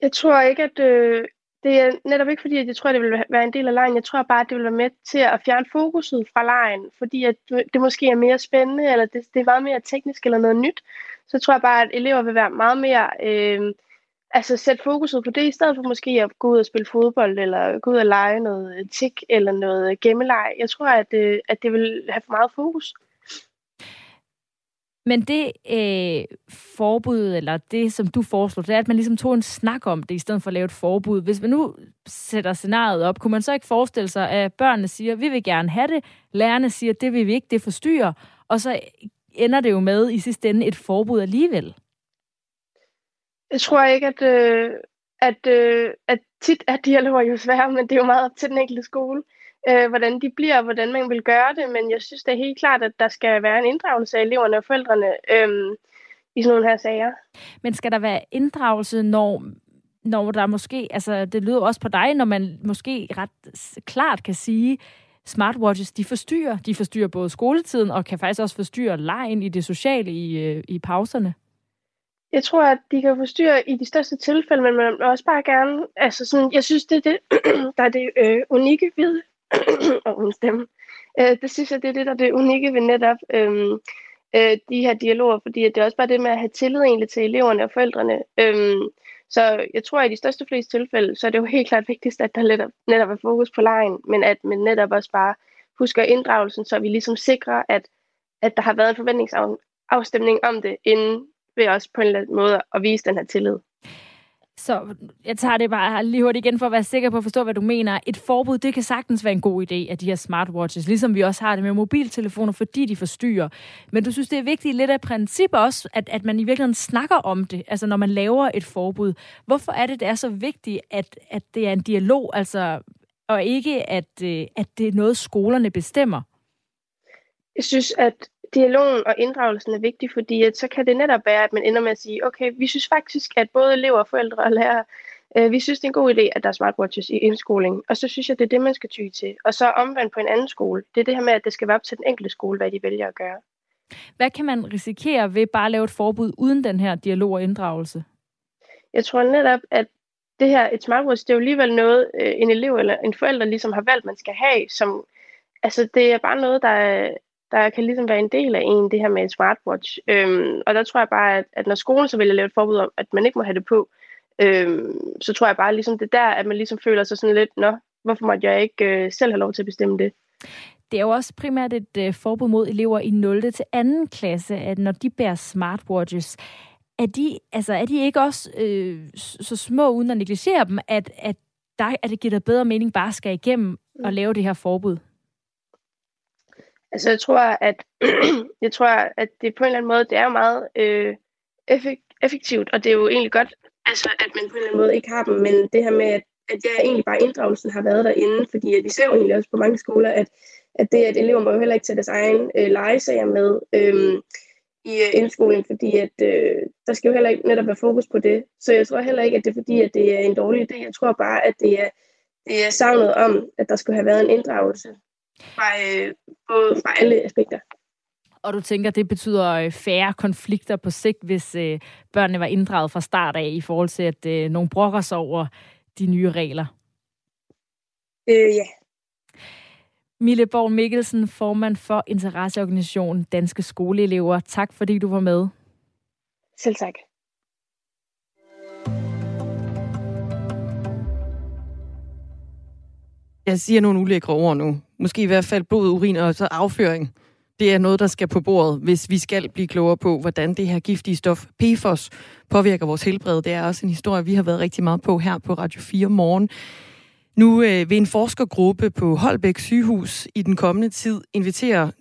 Jeg tror ikke, at øh, det er netop ikke fordi, at jeg tror, at det vil være en del af lejen. Jeg tror bare, at det vil være med til at fjerne fokuset fra lejen, fordi at det måske er mere spændende, eller det, det er meget mere teknisk eller noget nyt. Så tror jeg bare, at elever vil være meget mere... Øh, altså sætte fokuset på det, i stedet for måske at gå ud og spille fodbold, eller gå ud og lege noget øh, tik, eller noget øh, gemmeleg. Jeg tror, at øh, at det vil have for meget fokus. Men det øh, forbud, eller det, som du foreslår, det er, at man ligesom tog en snak om det, i stedet for at lave et forbud. Hvis man nu sætter scenariet op, kunne man så ikke forestille sig, at børnene siger, vi vil gerne have det, lærerne siger, det vil vi ikke, det forstyrrer, og så ender det jo med i sidste ende et forbud alligevel. Jeg tror ikke, at, øh, at, øh, at tit er dialoger jo svære, men det er jo meget op til den enkelte skole, øh, hvordan de bliver, og hvordan man vil gøre det. Men jeg synes det er helt klart, at der skal være en inddragelse af eleverne og forældrene øh, i sådan nogle her sager. Men skal der være inddragelse, når når der måske, altså det lyder også på dig, når man måske ret klart kan sige, smartwatches, de forstyrrer. De forstyrrer både skoletiden, og kan faktisk også forstyrre lejen i det sociale i, øh, i pauserne. Jeg tror, at de kan forstyrre i de største tilfælde, men man vil også bare gerne... Altså sådan, jeg synes, det er det, der er det øh, unikke ved... og en stemme. Øh, det synes jeg, det er lidt der det unikke ved netop øh, øh, de her dialoger, fordi det er også bare det med at have tillid egentlig til eleverne og forældrene. Øh, Så jeg tror, at i de største fleste tilfælde, så er det jo helt klart vigtigst, at der netop, netop er fokus på lejen, men at man netop også bare husker inddragelsen, så vi ligesom sikrer, at, at der har været en forventningsafstemning om det, inden ved også på en eller anden måde at vise den her tillid. Så jeg tager det bare lige hurtigt igen for at være sikker på at forstå, hvad du mener. Et forbud, det kan sagtens være en god idé af de her smartwatches, ligesom vi også har det med mobiltelefoner, fordi de forstyrrer. Men du synes, det er vigtigt lidt af princip også, at, at man i virkeligheden snakker om det, altså når man laver et forbud. Hvorfor er det, det er så vigtigt, at, at det er en dialog, altså, og ikke at, øh, at det er noget, skolerne bestemmer? Jeg synes, at dialogen og inddragelsen er vigtig, fordi at så kan det netop være, at man ender med at sige, okay, vi synes faktisk, at både elever, forældre og lærere, øh, vi synes, det er en god idé, at der er smartwatches i indskoling. Og så synes jeg, det er det, man skal ty til. Og så omvendt på en anden skole. Det er det her med, at det skal være op til den enkelte skole, hvad de vælger at gøre. Hvad kan man risikere ved bare at lave et forbud uden den her dialog og inddragelse? Jeg tror netop, at det her, et smartwatch, det er jo alligevel noget, øh, en elev eller en forælder ligesom har valgt, man skal have, som, altså det er bare noget, der, der kan ligesom være en del af en, det her med en smartwatch. Øhm, og der tror jeg bare, at, at når skolen så vælger lave et forbud om, at man ikke må have det på, øhm, så tror jeg bare ligesom det der, at man ligesom føler sig sådan lidt, nå, hvorfor måtte jeg ikke øh, selv have lov til at bestemme det? Det er jo også primært et øh, forbud mod elever i 0. til 2. klasse, at når de bærer smartwatches, er de, altså, er de ikke også øh, så små, uden at negligere dem, at, at, der, at det giver dig bedre mening bare skal igennem og mm. lave det her forbud? Altså, jeg tror, at, jeg tror, at det på en eller anden måde, det er jo meget øh, effektivt, og det er jo egentlig godt, altså, at man på en eller anden måde ikke har dem, men det her med, at, at jeg egentlig bare inddragelsen har været derinde, fordi at vi ser jo egentlig også på mange skoler, at, at det, at elever må jo heller ikke tage deres egen øh, legesager med øh, i øh, indskolen, fordi at øh, der skal jo heller ikke netop være fokus på det. Så jeg tror heller ikke, at det er fordi, at det er en dårlig idé. Jeg tror bare, at det er, det er savnet om, at der skulle have været en inddragelse fra, øh, både fra alle aspekter. Og du tænker, det betyder øh, færre konflikter på sigt, hvis øh, børnene var inddraget fra start af, i forhold til, at øh, nogen brokker sig over de nye regler? Øh, ja. Mille Borg Mikkelsen, formand for interesseorganisationen Danske Skoleelever. Tak fordi du var med. Selv tak. Jeg siger nogle ulækre ord nu. Måske i hvert fald blod, urin og så afføring. Det er noget, der skal på bordet, hvis vi skal blive klogere på, hvordan det her giftige stof PFOS påvirker vores helbred. Det er også en historie, vi har været rigtig meget på her på Radio 4 morgen. Nu øh, vil en forskergruppe på Holbæk sygehus i den kommende tid invitere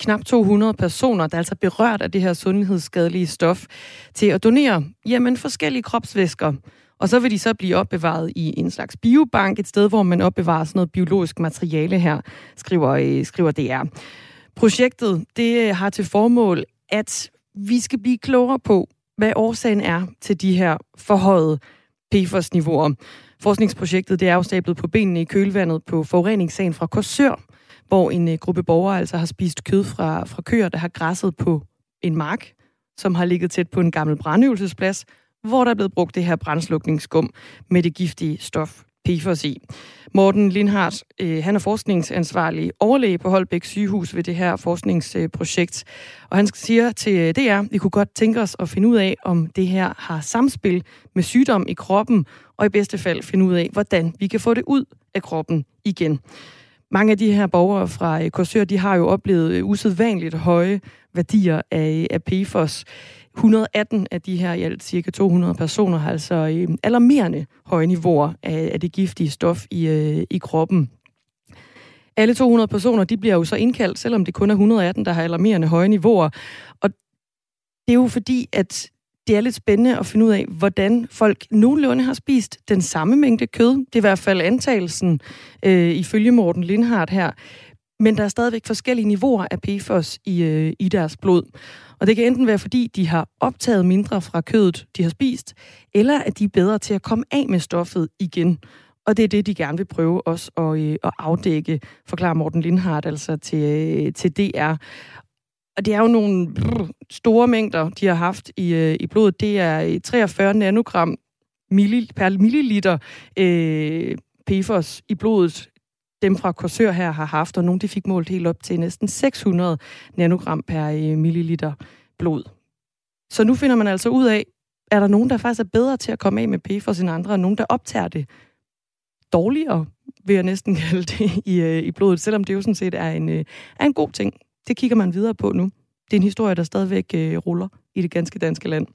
knap 200 personer, der altså er altså berørt af det her sundhedsskadelige stof, til at donere jamen, forskellige kropsvæsker og så vil de så blive opbevaret i en slags biobank, et sted, hvor man opbevarer sådan noget biologisk materiale her, skriver, øh, skriver DR. Projektet det øh, har til formål, at vi skal blive klogere på, hvad årsagen er til de her forhøjede PFOS-niveauer. Forskningsprojektet det er afstablet på benene i kølvandet på forureningssagen fra Korsør, hvor en øh, gruppe borgere altså har spist kød fra, fra køer, der har græsset på en mark, som har ligget tæt på en gammel brandøvelsesplads, hvor der er blevet brugt det her brændslukningsskum med det giftige stof PFOS i. Morten Lindhardt, øh, han er forskningsansvarlig overlæge på Holbæk sygehus ved det her forskningsprojekt. Og han siger til øh, DR, vi kunne godt tænke os at finde ud af, om det her har samspil med sygdom i kroppen, og i bedste fald finde ud af, hvordan vi kan få det ud af kroppen igen. Mange af de her borgere fra øh, Korsør, de har jo oplevet øh, usædvanligt høje værdier af, af PFOS. 118 af de her i alt cirka 200 personer har altså øh, alarmerende høje niveauer af, af det giftige stof i, øh, i kroppen. Alle 200 personer de bliver jo så indkaldt, selvom det kun er 118, der har alarmerende høje niveauer. Og det er jo fordi, at det er lidt spændende at finde ud af, hvordan folk nogenlunde har spist den samme mængde kød. Det er i hvert fald antagelsen øh, ifølge Morten Lindhardt her. Men der er stadigvæk forskellige niveauer af PFOS i, øh, i deres blod. Og det kan enten være, fordi de har optaget mindre fra kødet, de har spist, eller at de er bedre til at komme af med stoffet igen. Og det er det, de gerne vil prøve også at, øh, at afdække, forklarer Morten Lindhardt altså til, øh, til DR. Og det er jo nogle brr, store mængder, de har haft i, øh, i blodet. Det er øh, 43 nanogram milli, per milliliter øh, PFOS i blodet dem fra Korsør her har haft, og nogle de fik målt helt op til næsten 600 nanogram per øh, milliliter blod. Så nu finder man altså ud af, er der nogen, der faktisk er bedre til at komme af med PFOS end andre, og nogen, der optager det dårligere, vil jeg næsten kalde det, i, øh, i blodet, selvom det jo sådan set er en, øh, er en god ting. Det kigger man videre på nu. Det er en historie, der stadigvæk ruller i det ganske danske land.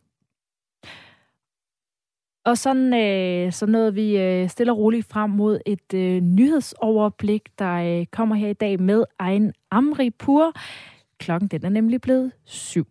Og sådan øh, så nåede vi øh, stille og roligt frem mod et øh, nyhedsoverblik, der øh, kommer her i dag med egen Amri Pur. Klokken den er nemlig blevet syv.